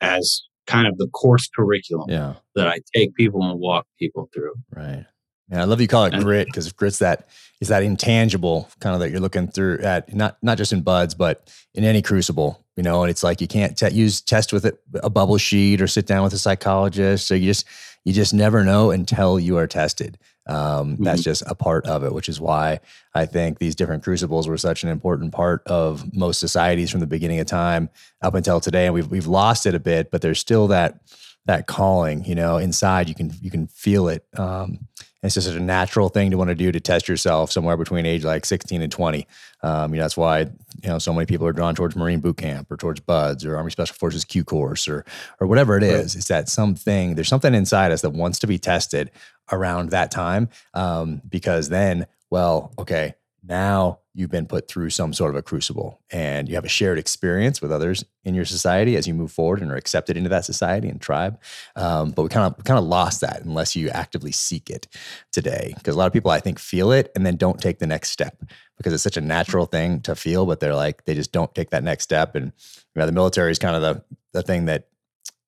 as kind of the course curriculum yeah. that I take people and walk people through. Right. Yeah, I love you call it and, grit because grit's that is that intangible kind of that you're looking through at not not just in BUD/S but in any crucible, you know. And it's like you can't te- use test with it, a bubble sheet or sit down with a psychologist. So you just you just never know until you are tested. Um, mm-hmm. That's just a part of it, which is why I think these different crucibles were such an important part of most societies from the beginning of time up until today. And we've we've lost it a bit, but there's still that that calling, you know, inside you can you can feel it. Um, it's just a natural thing to want to do to test yourself somewhere between age like 16 and 20. Um, you know, that's why you know so many people are drawn towards Marine boot camp or towards BUD/S or Army Special Forces Q course or or whatever it is. Right. It's that something there's something inside us that wants to be tested around that time um, because then, well, okay, now you've been put through some sort of a crucible and you have a shared experience with others in your society as you move forward and are accepted into that society and tribe. Um, but we kind of kind of lost that unless you actively seek it today. Because a lot of people I think feel it and then don't take the next step because it's such a natural thing to feel, but they're like they just don't take that next step. And you know, the military is kind of the the thing that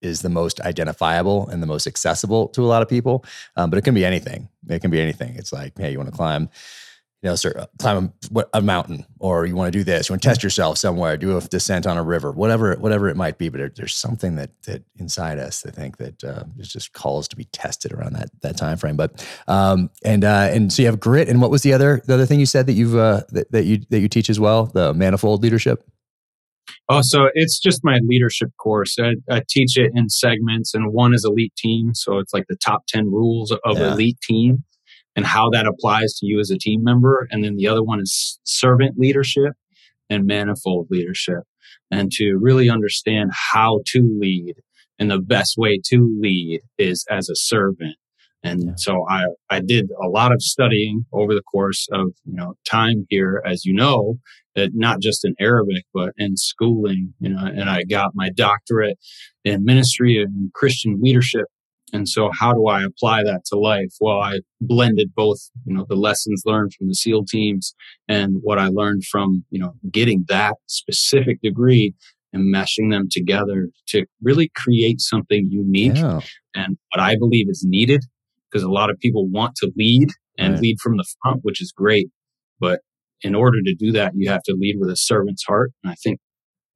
is the most identifiable and the most accessible to a lot of people. Um, but it can be anything. It can be anything. It's like, hey, you want to climb you know, sir, climb a, a, mountain, or you want to do this, you want to test yourself somewhere, do a descent on a river, whatever, whatever it might be. But there's something that that inside us, I think that uh, is just calls to be tested around that that time frame. But um, and uh, and so you have grit, and what was the other the other thing you said that you've uh, that, that you that you teach as well, the manifold leadership. Oh, so it's just my leadership course. I, I, teach it in segments, and one is elite team. So it's like the top 10 rules of yeah. elite team and how that applies to you as a team member. And then the other one is servant leadership and manifold leadership. And to really understand how to lead and the best way to lead is as a servant. And yeah. so I, I did a lot of studying over the course of, you know, time here, as you know, that not just in Arabic, but in schooling, you know, and I got my doctorate in ministry and Christian leadership and so how do I apply that to life? Well, I blended both, you know, the lessons learned from the SEAL teams and what I learned from, you know, getting that specific degree and meshing them together to really create something unique yeah. and what I believe is needed because a lot of people want to lead and right. lead from the front, which is great. But in order to do that, you have to lead with a servant's heart. And I think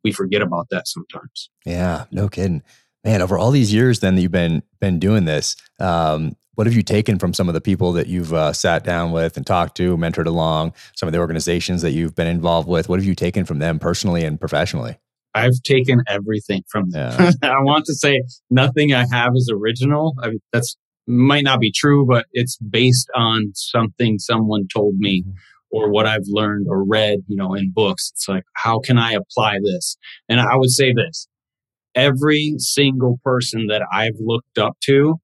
we forget about that sometimes. Yeah, no kidding man, over all these years then that you've been been doing this, um, what have you taken from some of the people that you've uh, sat down with and talked to, mentored along, some of the organizations that you've been involved with? What have you taken from them personally and professionally? I've taken everything from them. Yeah. I want to say nothing I have is original. I mean, that's might not be true, but it's based on something someone told me mm-hmm. or what I've learned or read, you know, in books. It's like, how can I apply this? And I would say this every single person that I've looked up to,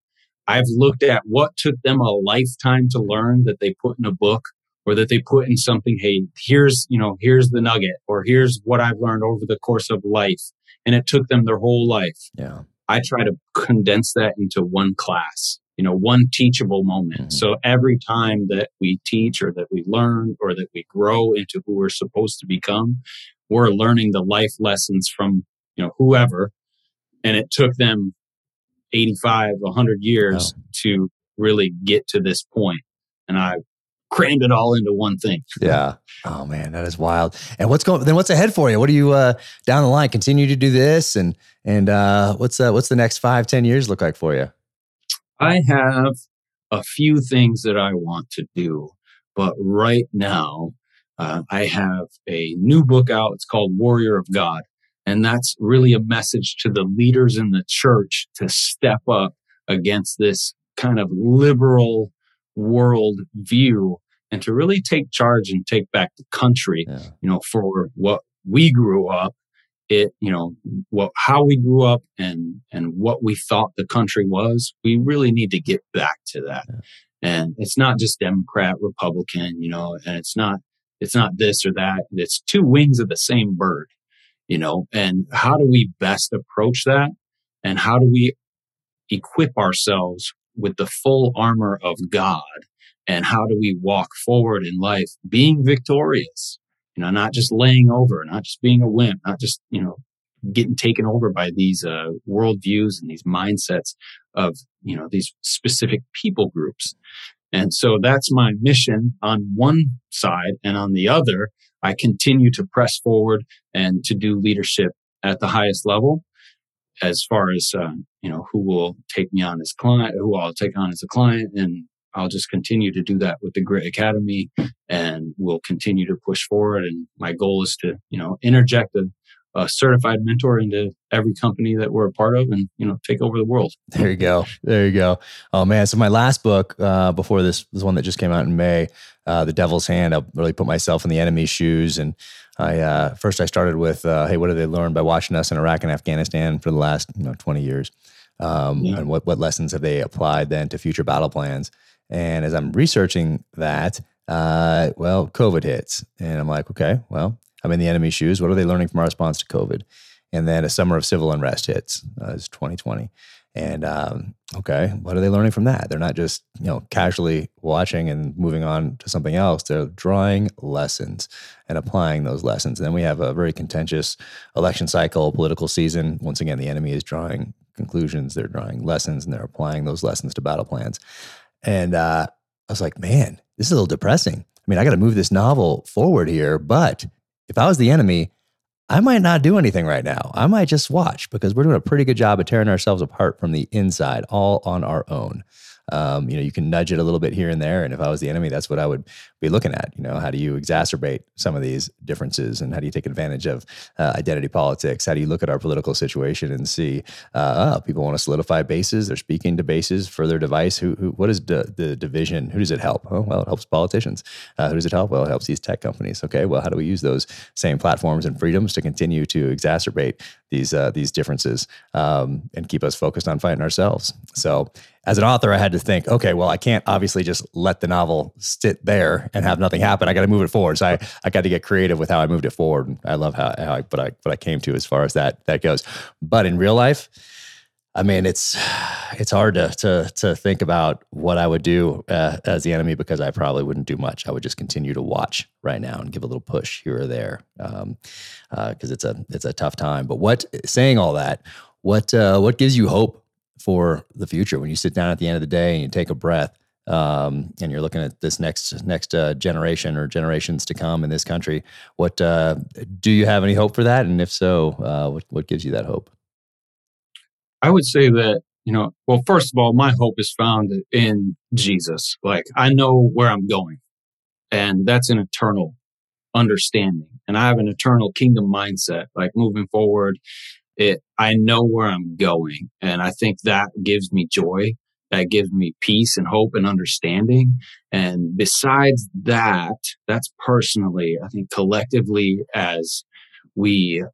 I've looked at what took them a lifetime to learn that they put in a book or that they put in something. Hey, here's, you know, here's the nugget or here's what I've learned over the course of life. And it took them their whole life. Yeah. I try to condense that into one class, you know, one teachable moment. Mm-hmm. So every time that we teach or that we learn or that we grow into who we're supposed to become, we're learning the life lessons from you know, whoever. And it took them 85, 100 years oh. to really get to this point. And I crammed it all into one thing. Yeah. Oh man, that is wild. And what's going then what's ahead for you? What do you uh down the line continue to do this and and uh what's uh what's the next five, ten years look like for you? I have a few things that I want to do, but right now uh, I have a new book out. It's called Warrior of God. And that's really a message to the leaders in the church to step up against this kind of liberal world view and to really take charge and take back the country, yeah. you know, for what we grew up, it, you know, what, how we grew up and, and what we thought the country was. We really need to get back to that. Yeah. And it's not just Democrat, Republican, you know, and it's not, it's not this or that. It's two wings of the same bird you know, and how do we best approach that? And how do we equip ourselves with the full armor of God? And how do we walk forward in life being victorious? You know, not just laying over, not just being a wimp, not just, you know, getting taken over by these uh, worldviews and these mindsets of you know these specific people groups and so that's my mission on one side and on the other i continue to press forward and to do leadership at the highest level as far as uh, you know who will take me on as client who i'll take on as a client and I'll just continue to do that with the Grit Academy and we'll continue to push forward. And my goal is to, you know, interject a, a certified mentor into every company that we're a part of and you know take over the world. There you go. There you go. Oh man. So my last book uh, before this was one that just came out in may uh, the devil's hand i really put myself in the enemy's shoes. And i uh, first i started with uh, hey what did they learn by watching us in iraq and afghanistan for the last you know 20 years? Um, yeah. and what, what lessons have they applied then to future battle plans? And as i'm researching that uh, well covid hits. And i'm like okay well I'm in the enemy's shoes. What are they learning from our response to COVID? And then a summer of civil unrest hits. Uh, it's 2020. And um, okay, what are they learning from that? They're not just you know casually watching and moving on to something else. They're drawing lessons and applying those lessons. And then we have a very contentious election cycle, political season. Once again, the enemy is drawing conclusions. They're drawing lessons, and they're applying those lessons to battle plans. And uh, I was like, man, this is a little depressing. I mean, I got to move this novel forward here, but if I was the enemy, I might not do anything right now. I might just watch because we're doing a pretty good job of tearing ourselves apart from the inside all on our own. Um, you know, you can nudge it a little bit here and there. And if I was the enemy, that's what I would be looking at. You know, how do you exacerbate some of these differences and how do you take advantage of uh, identity politics? How do you look at our political situation and see, uh, oh, people want to solidify bases. They're speaking to bases for their device. Who, who what is the, the division? Who does it help? Oh, well, it helps politicians. Uh, who does it help? Well, it helps these tech companies. Okay. Well, how do we use those same platforms and freedoms to continue to exacerbate these, uh, these differences um, and keep us focused on fighting ourselves? So as an author, I had to think, okay, well, I can't obviously just let the novel sit there and have nothing happen. I got to move it forward. So I, I got to get creative with how I moved it forward. I love how, how I, but I, what I came to as far as that, that goes. But in real life, I mean, it's, it's hard to, to, to think about what I would do uh, as the enemy because I probably wouldn't do much. I would just continue to watch right now and give a little push here or there. Um, uh, cause it's a, it's a tough time, but what saying all that, what, uh, what gives you hope for the future. When you sit down at the end of the day and you take a breath um, and you're looking at this next next uh, generation or generations to come in this country what uh, do you have any hope for that? And if so uh, what, what gives you that hope? I would say that you know well first of all my hope is found in jesus. Like i know where i'm going and that's an eternal understanding. And i have an eternal kingdom mindset like moving forward it i know where i'm going and i think that gives me joy that gives me peace and hope and understanding and besides that that's personally i think collectively as we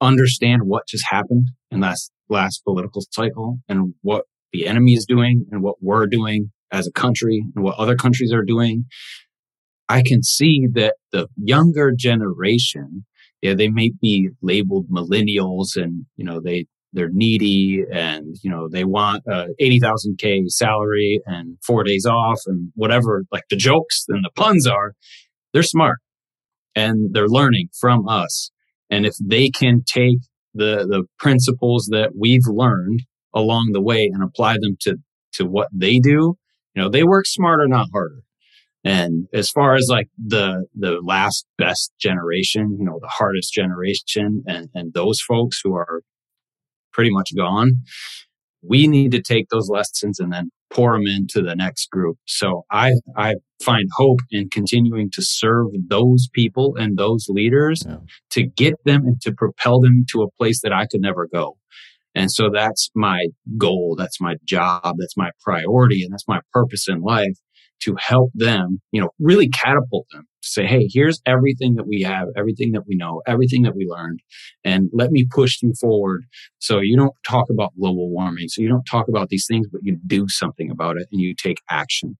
understand what just happened in last last political cycle and what the enemy is doing and what we're doing as a country and what other countries are doing i can see that the younger generation yeah, they may be labeled millennials and, you know, they, they're needy and, you know, they want a 80,000 K salary and four days off and whatever, like the jokes and the puns are, they're smart and they're learning from us. And if they can take the, the principles that we've learned along the way and apply them to, to what they do, you know, they work smarter, not harder. And as far as like the the last best generation, you know, the hardest generation and, and those folks who are pretty much gone, we need to take those lessons and then pour them into the next group. So I I find hope in continuing to serve those people and those leaders yeah. to get them and to propel them to a place that I could never go. And so that's my goal. That's my job. That's my priority. And that's my purpose in life to help them, you know, really catapult them to say, Hey, here's everything that we have, everything that we know, everything that we learned. And let me push you forward. So you don't talk about global warming. So you don't talk about these things, but you do something about it and you take action.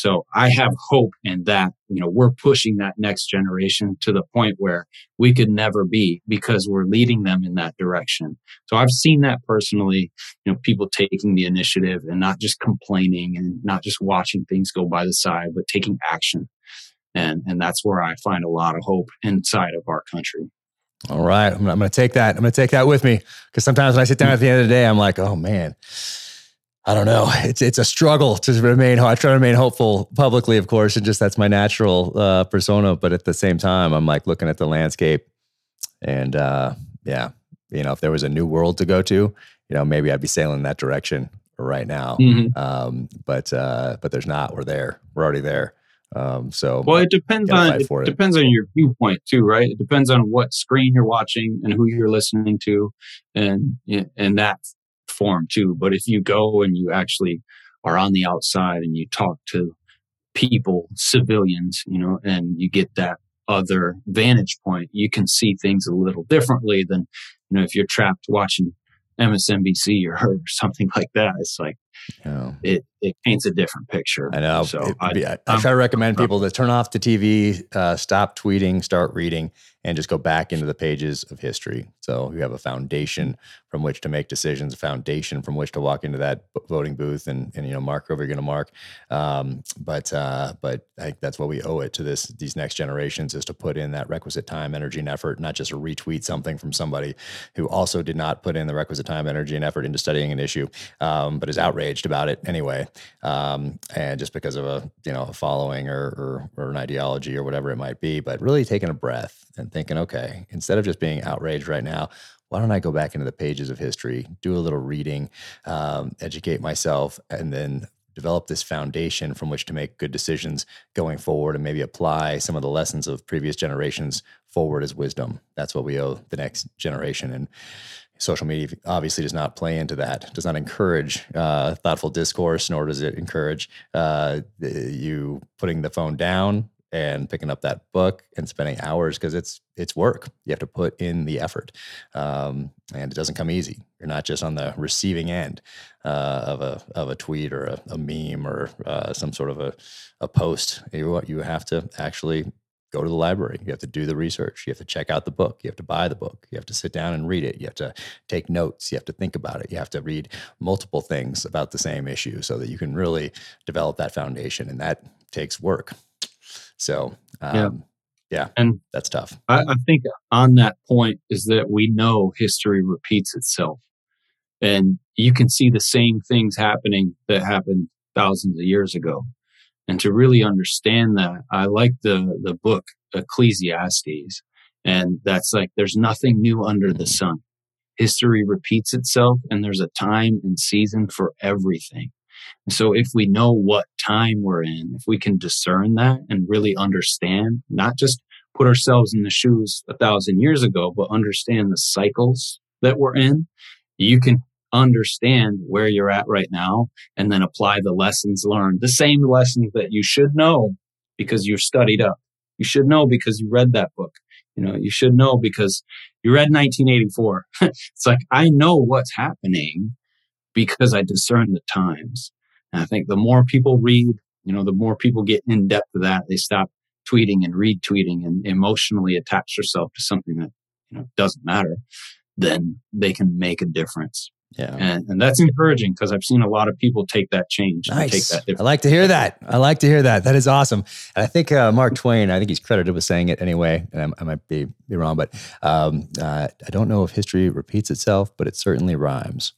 So I have hope in that, you know, we're pushing that next generation to the point where we could never be because we're leading them in that direction. So I've seen that personally, you know, people taking the initiative and not just complaining and not just watching things go by the side, but taking action. And, and that's where I find a lot of hope inside of our country. All right, I'm, going to take that. I'm going to take that with me because sometimes when I sit down at the end of the day, I'm like, oh man, I don't know. It's it's a struggle to remain. I try to remain hopeful publicly, of course, and just that's my natural uh, persona. But at the same time, I'm like looking at the landscape, and uh, yeah, you know, if there was a new world to go to, you know, maybe I'd be sailing that direction right now. Mm-hmm. Um, but uh, but there's not. We're there. We're already there. Um, so well, it depends on it, it, depends on your viewpoint too, right? It depends on what screen you're watching and who you're listening to, and and that form too. But if you go and you actually are on the outside and you talk to people, civilians, you know, and you get that other vantage point, you can see things a little differently than you know if you're trapped watching MSNBC or, or something like that. It's like it it paints a different picture. I know. So I, I, I, try to recommend people to turn off the TV, uh, stop tweeting, start reading, and just go back into the pages of history. So you have a foundation from which to make decisions, a foundation from which to walk into that voting booth and, and you know mark whoever you're going to mark. Um, but uh, but I think that's what we owe it to this these next generations is to put in that requisite time, energy, and effort, not just retweet something from somebody who also did not put in the requisite time, energy, and effort into studying an issue, um, but is outraged about it anyway, um, and just because of a you know a following or, or or an ideology or whatever it might be. But really taking a breath and thinking, okay, instead of just being outraged right now, why don't I go back into the pages of history, do a little reading, um, educate myself, and then develop this foundation from which to make good decisions going forward and maybe apply some of the lessons of previous generations forward as wisdom. That's what we owe the next generation. And social media obviously does not play into that, does not encourage uh, thoughtful discourse, nor does it encourage uh, you putting the phone down and picking up that book and spending hours because it's it's work. You have to put in the effort, um, and it doesn't come easy. You're not just on the receiving end uh, of a of a tweet or a, a meme or uh, some sort of a a post. You you have to actually go to the library. You have to do the research. You have to check out the book. You have to buy the book. You have to sit down and read it. You have to take notes. You have to think about it. You have to read multiple things about the same issue so that you can really develop that foundation. And that takes work. So, um, yeah. yeah, and that's tough. I, I think on that point is that we know history repeats itself. And you can see the same things happening that happened thousands of years ago. And to really understand that, I like the, the book Ecclesiastes. And that's like, there's nothing new under the sun. History repeats itself and there's a time and season for everything. So if we know what time we're in, if we can discern that and really understand, not just put ourselves in the shoes a thousand years ago, but understand the cycles that we're in, you can understand where you're at right now and then apply the lessons learned, the same lessons that you should know because you're studied up. You should know because you read that book. You know, you should know because you read 1984. it's like, I know what's happening because I discern the times. And I think the more people read, you know, the more people get in depth with that, they stop tweeting and retweeting and emotionally attach yourself to something that, you know, doesn't matter, then they can make a difference. Yeah. And, and that's encouraging because I've seen a lot of people take that change. Nice. That I like to hear that. I like to hear that. That is awesome. And I think uh, Mark Twain, I think he's credited with saying it anyway, and I, I might be, be wrong, but um, uh, I don't know if history repeats itself, but it certainly rhymes.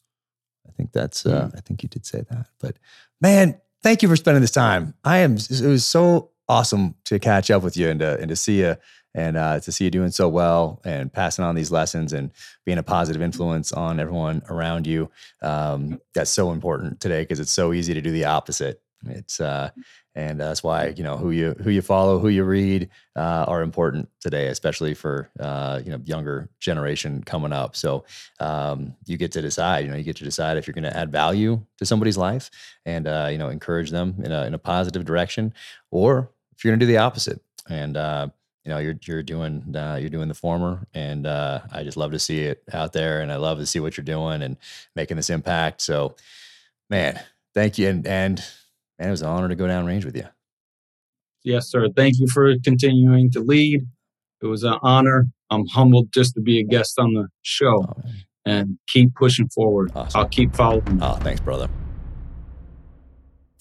I think that's, uh, mm. I think you did say that. But man, thank you for spending this time. I am, it was so awesome to catch up with you and to, and to see you and uh, to see you doing so well and passing on these lessons and being a positive influence on everyone around you. Um, that's so important today because it's so easy to do the opposite. It's uh, and that's why you know who you who you follow, who you read uh, are important today, especially for uh, you know younger generation coming up. So um, you get to decide. You know, you get to decide if you're going to add value to somebody's life and uh, you know encourage them in a in a positive direction, or if you're going to do the opposite. And uh, you know you're you're doing uh, you're doing the former, and uh, I just love to see it out there, and I love to see what you're doing and making this impact. So, man, thank you, and and man, it was an honor to go down range with you. Yes, sir. Thank you for continuing to lead. It was an honor. I'm humbled just to be a guest on the show oh, and keep pushing forward. Awesome. I'll keep following. Oh, thanks, brother.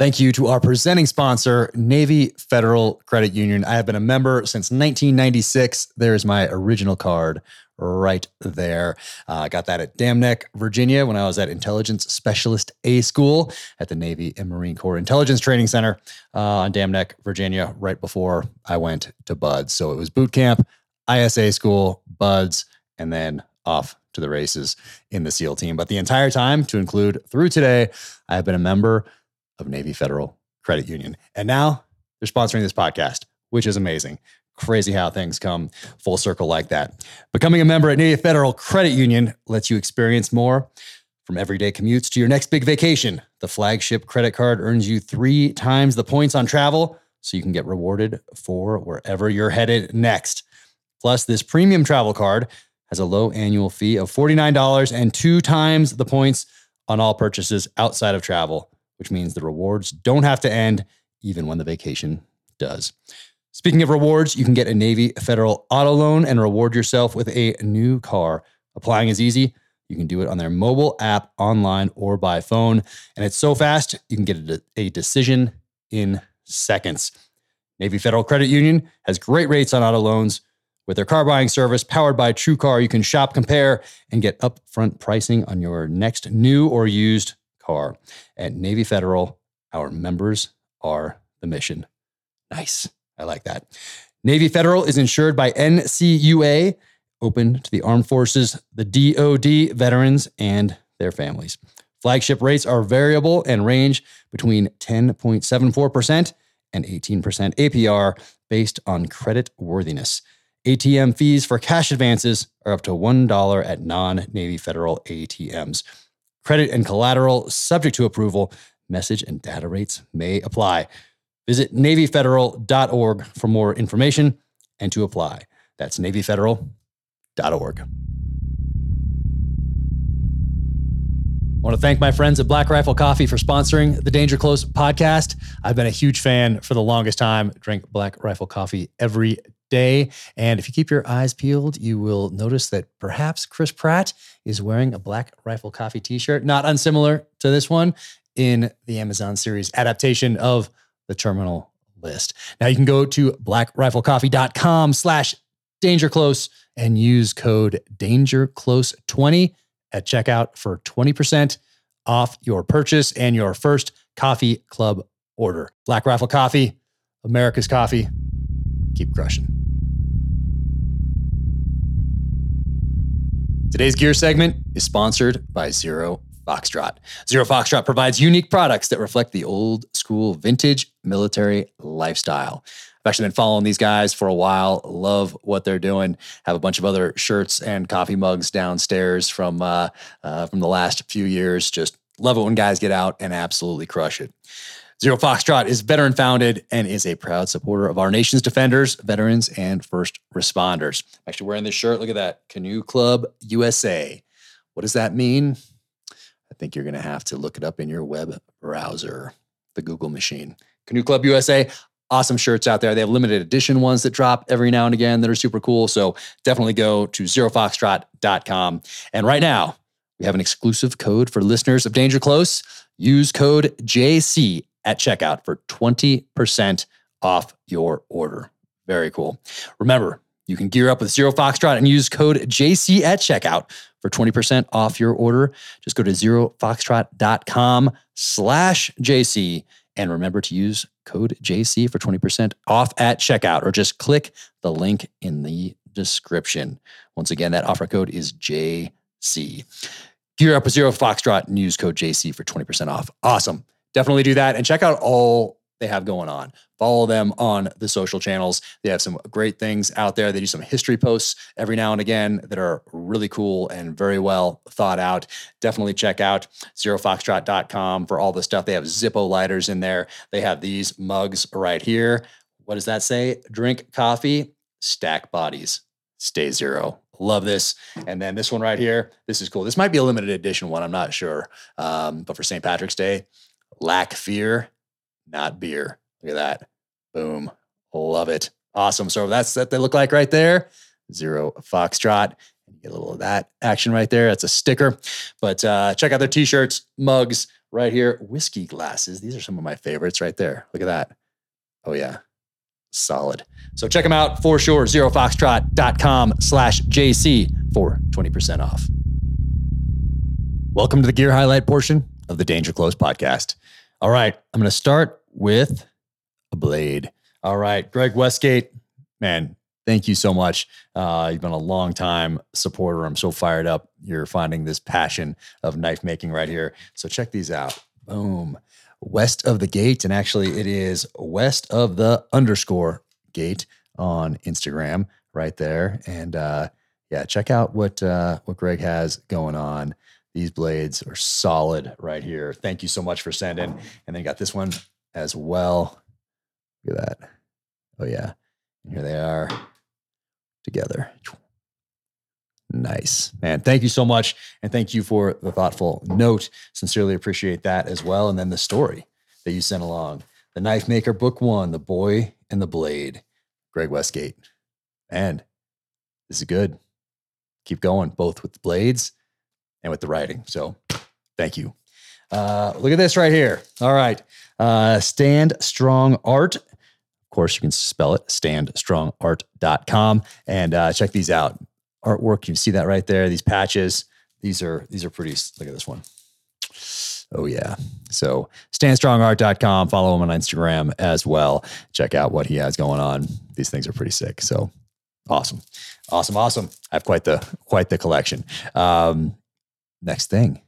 Thank you to our presenting sponsor, Navy Federal Credit Union. I have been a member since 1996. There's my original card right there. Uh, I got that at Dam Neck, Virginia, when I was at Intelligence Specialist A School at the Navy and Marine Corps Intelligence Training Center uh, on Dam Neck, Virginia, right before I went to BUD/S. So it was boot camp, ISA school, BUD/S, and then off to the races in the SEAL team. But the entire time, to include through today, I have been a member of Navy Federal Credit Union. And now they're sponsoring this podcast, which is amazing. Crazy how things come full circle like that. Becoming a member at Navy Federal Credit Union lets you experience more from everyday commutes to your next big vacation. The flagship credit card earns you three times the points on travel, so you can get rewarded for wherever you're headed next. Plus, this premium travel card has a low annual fee of $49 and two times the points on all purchases outside of travel, which means the rewards don't have to end even when the vacation does. Speaking of rewards, you can get a Navy Federal auto loan and reward yourself with a new car. Applying is easy. You can do it on their mobile app, online, or by phone. And it's so fast, you can get a decision in seconds. Navy Federal Credit Union has great rates on auto loans. With their car buying service powered by TrueCar, you can shop, compare, and get upfront pricing on your next new or used car. At Navy Federal, our members are the mission. Nice. I like that. Navy Federal is insured by NCUA, open to the armed forces, the DoD, veterans, and their families. Flagship rates are variable and range between 10.74% and 18% APR based on credit worthiness. ATM fees for cash advances are up to $1 at non Navy Federal ATMs. Credit and collateral subject to approval. Message and data rates may apply. Visit NavyFederal.org for more information and to apply. That's NavyFederal.org. I want to thank my friends at Black Rifle Coffee for sponsoring the Danger Close podcast. I've been a huge fan for the longest time. Drink Black Rifle Coffee every day. And if you keep your eyes peeled, you will notice that perhaps Chris Pratt is wearing a Black Rifle Coffee t shirt, not unsimilar to this one in the Amazon series adaptation of the terminal list. Now you can go to blackriflecoffee.com slash dangerclose and use code danger close 20 at checkout for 20% off your purchase and your first coffee club order. Black Rifle Coffee, America's coffee. Keep crushing. Today's gear segment is sponsored by Zero Foxtrot. Zero Foxtrot provides unique products that reflect the old school vintage military lifestyle. I've actually been following these guys for a while. Love what they're doing. Have a bunch of other shirts and coffee mugs downstairs from uh, uh, from the last few years. Just love it when guys get out and absolutely crush it. Zero Foxtrot is veteran founded and is a proud supporter of our nation's defenders, veterans, and first responders. Actually wearing this shirt. Look at that Canoe Club USA. What does that mean? I think you're going to have to look it up in your web browser, the Google machine. Canoe Club USA, awesome shirts out there. They have limited edition ones that drop every now and again that are super cool. So definitely go to zerofoxtrot.com. And right now, we have an exclusive code for listeners of Danger Close. Use code JC at checkout for 20% off your order. Very cool. Remember, you can gear up with Zero Foxtrot and use code JC at checkout for 20% off your order. Just go to zerofoxtrot.com slash JC and remember to use code JC for 20% off at checkout or just click the link in the description. Once again, that offer code is JC. Gear up with Zero Foxtrot and use code JC for 20% off. Awesome definitely do that and check out all they have going on. Follow them on the social channels. They have some great things out there. They do some history posts every now and again that are really cool and very well thought out. Definitely check out zerofoxtrot.com for all the stuff. They have Zippo lighters in there. They have these mugs right here. What does that say? Drink coffee, stack bodies, stay zero. Love this. And then this one right here. This is cool. This might be a limited edition one. I'm not sure. Um, but for St. Patrick's Day, lack fear, not beer. Look at that. Boom. Love it. Awesome. So that's what they look like right there. Zero Foxtrot. Get a little of that action right there. That's a sticker. But uh, check out their t-shirts, mugs, right here. Whiskey glasses. These are some of my favorites right there. Look at that. Oh, yeah. Solid. So check them out for sure. ZeroFoxtrot.com slash JC for 20% off. Welcome to the gear highlight portion of the Danger Close podcast. All right. I'm going to start with a blade. All right. Greg Westgate, man, thank you so much. Uh, you've been a long time supporter. I'm so fired up. You're finding this passion of knife making right here. So check these out. Boom. West of the gate. And actually, it is west of the underscore gate on Instagram right there. And uh, yeah, check out what uh, what Greg has going on. These blades are solid right here. Thank you so much for sending. And then got this one as well. Look at that. Oh yeah. Here they are together. Nice, man. Thank you so much. And thank you for the thoughtful note. Sincerely appreciate that as well. And then the story that you sent along The Knife Maker, Book One, The Boy and the Blade, Greg Westgate. And this is good. Keep going, both with the blades and with the writing. So thank you. Uh, look at this right here. All right. Uh, Stand Strong Art of course, you can spell it standstrongart.com and uh, check these out. Artwork, you see that right there. These patches, these are these are pretty. Look at this one. Oh yeah. So standstrongart.com. Follow him on Instagram as well. Check out what he has going on. These things are pretty sick. So awesome, awesome, awesome. I have quite the quite the collection. Um, next thing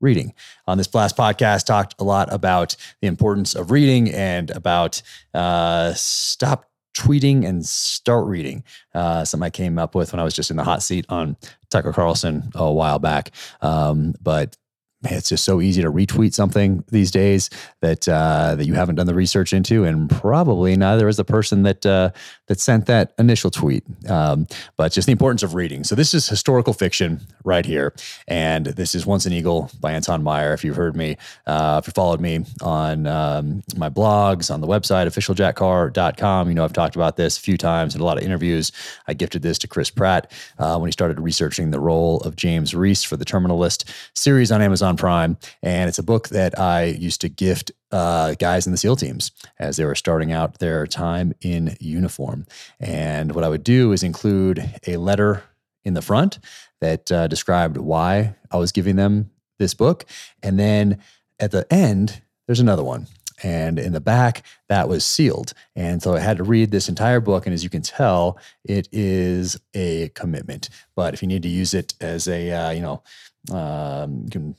reading. On this Blast podcast, talked a lot about the importance of reading and about uh, stop tweeting and start reading. Uh, something I came up with when I was just in the hot seat on Tucker Carlson a while back. Um, but man, it's just so easy to retweet something these days that uh, that you haven't done the research into, and probably neither is the person that uh, that sent that initial tweet. Um, but just the importance of reading. So this is historical fiction right here, and this is Once an Eagle by Anton Meyer. If you've heard me, uh, if you followed me on um, my blogs, on the website officialjackcarr.com, you know I've talked about this a few times in a lot of interviews. I gifted this to Chris Pratt uh, when he started researching the role of James Reese for the Terminal List series on Amazon Amazon Prime, and it's a book that I used to gift uh, guys in the SEAL teams as they were starting out their time in uniform. And what I would do is include a letter in the front that uh, described why I was giving them this book, and then at the end, there's another one. And in the back, that was sealed. And so I had to read this entire book. And as you can tell, it is a commitment. But if you need to use it as a, uh, you know, um, you can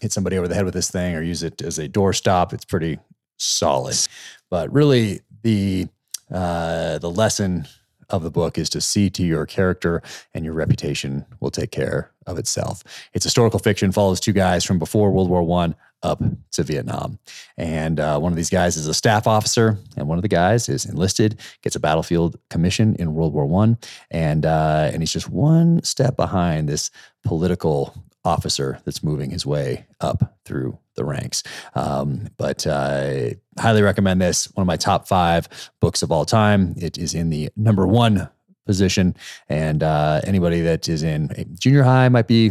hit somebody over the head with this thing or use it as a doorstop. It's pretty solid. But really, the uh, the lesson of the book is to see to your character and your reputation will take care of itself. It's historical fiction, follows two guys from before World War One up to Vietnam. And uh, one of these guys is a staff officer, and one of the guys is enlisted, gets a battlefield commission in World War One, and uh, and he's just one step behind this political officer that's moving his way up through the ranks. Um, but uh, highly recommend this. One of my top five books of all time. It is in the number one position, and uh, anybody that is in junior high might be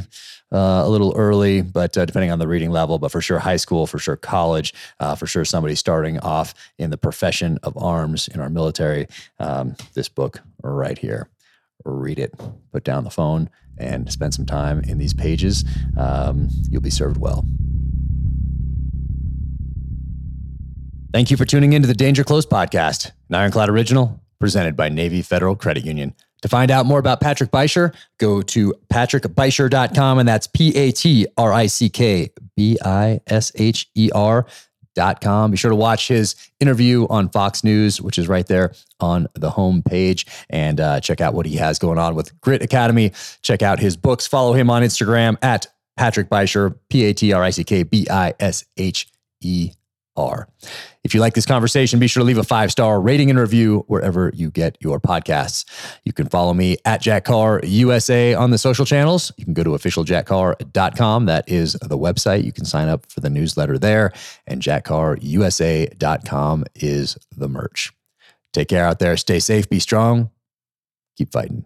uh, a little early, but uh, depending on the reading level, but for sure high school, for sure college, uh, for sure somebody starting off in the profession of arms in our military. Um, this book right here, read it, put down the phone, and spend some time in these pages, um, you'll be served well. Thank you for tuning in to the Danger Close podcast, an Ironclad original presented by Navy Federal Credit Union. To find out more about Patrick Bisher, go to patrickbisher.com, and that's P A T R I C K B I S H E R com. Be sure to watch his interview on Fox News, which is right there on the homepage, and uh, check out what he has going on with Grit Academy. Check out his books. Follow him on Instagram at Patrick Bisher, P A T R I C K B I S H E R. If you like this conversation, be sure to leave a five star rating and review wherever you get your podcasts. You can follow me at Jack Carr USA on the social channels. You can go to officialjackcarr.com. That is the website. You can sign up for the newsletter there. And jackcarrusa.com is the merch. Take care out there. Stay safe. Be strong. Keep fighting.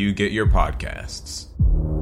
you get your podcasts.